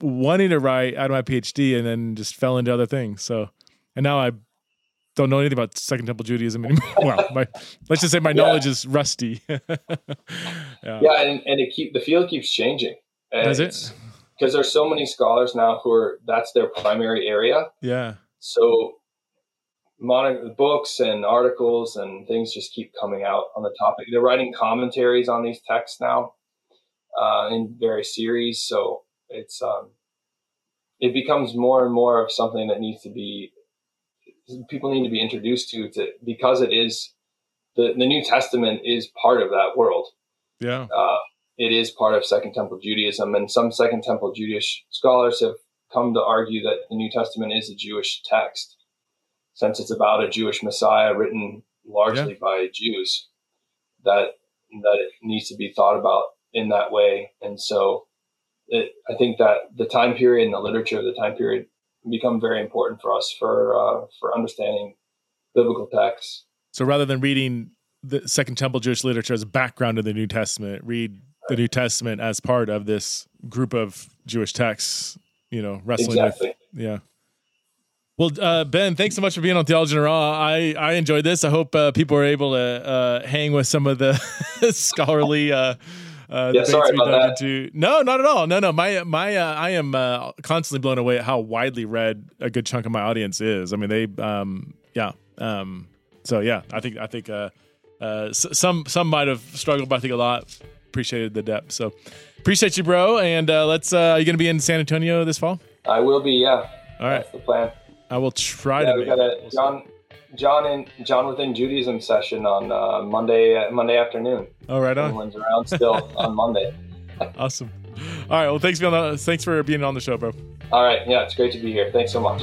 [SPEAKER 1] wanting to write out of my PhD and then just fell into other things. So and now I don't know anything about Second Temple Judaism anymore. [LAUGHS] well, my, let's just say my yeah. knowledge is rusty.
[SPEAKER 2] [LAUGHS] yeah. yeah, and, and it keep the field keeps changing. Does it? Because there's so many scholars now who are that's their primary area.
[SPEAKER 1] Yeah.
[SPEAKER 2] So, modern books and articles and things just keep coming out on the topic. They're writing commentaries on these texts now, uh, in various series. So it's um, it becomes more and more of something that needs to be people need to be introduced to, to because it is the, the New Testament is part of that world.
[SPEAKER 1] Yeah. Uh,
[SPEAKER 2] it is part of Second Temple Judaism, and some Second Temple Jewish scholars have come to argue that the New Testament is a Jewish text, since it's about a Jewish Messiah written largely yeah. by Jews. That that it needs to be thought about in that way, and so it, I think that the time period and the literature of the time period become very important for us for uh, for understanding biblical texts.
[SPEAKER 1] So rather than reading the Second Temple Jewish literature as a background to the New Testament, read the New Testament as part of this group of Jewish texts. You know, wrestling exactly. with yeah. Well, uh, Ben, thanks so much for being on Theology and Raw. I, I enjoyed this. I hope uh, people are able to uh, hang with some of the [LAUGHS] scholarly uh,
[SPEAKER 2] uh, yeah, sorry about that. Into...
[SPEAKER 1] No, not at all. No, no. My my uh, I am uh, constantly blown away at how widely read a good chunk of my audience is. I mean, they um yeah um so yeah, I think I think uh, uh some some might have struggled, but I think a lot appreciated the depth. So appreciate you, bro. And uh, let's uh, are you going to be in San Antonio this fall?
[SPEAKER 2] I will be. Yeah.
[SPEAKER 1] All right.
[SPEAKER 2] That's the plan. I
[SPEAKER 1] will try
[SPEAKER 2] yeah, to. We got a, John John and John within Judaism session on uh, Monday uh, Monday afternoon.
[SPEAKER 1] All oh, right, on.
[SPEAKER 2] Everyone's around still [LAUGHS] on Monday.
[SPEAKER 1] awesome. All right. Well, thanks for being on the, thanks for being on the show, bro.
[SPEAKER 2] All right. Yeah, it's great to be here. Thanks so much.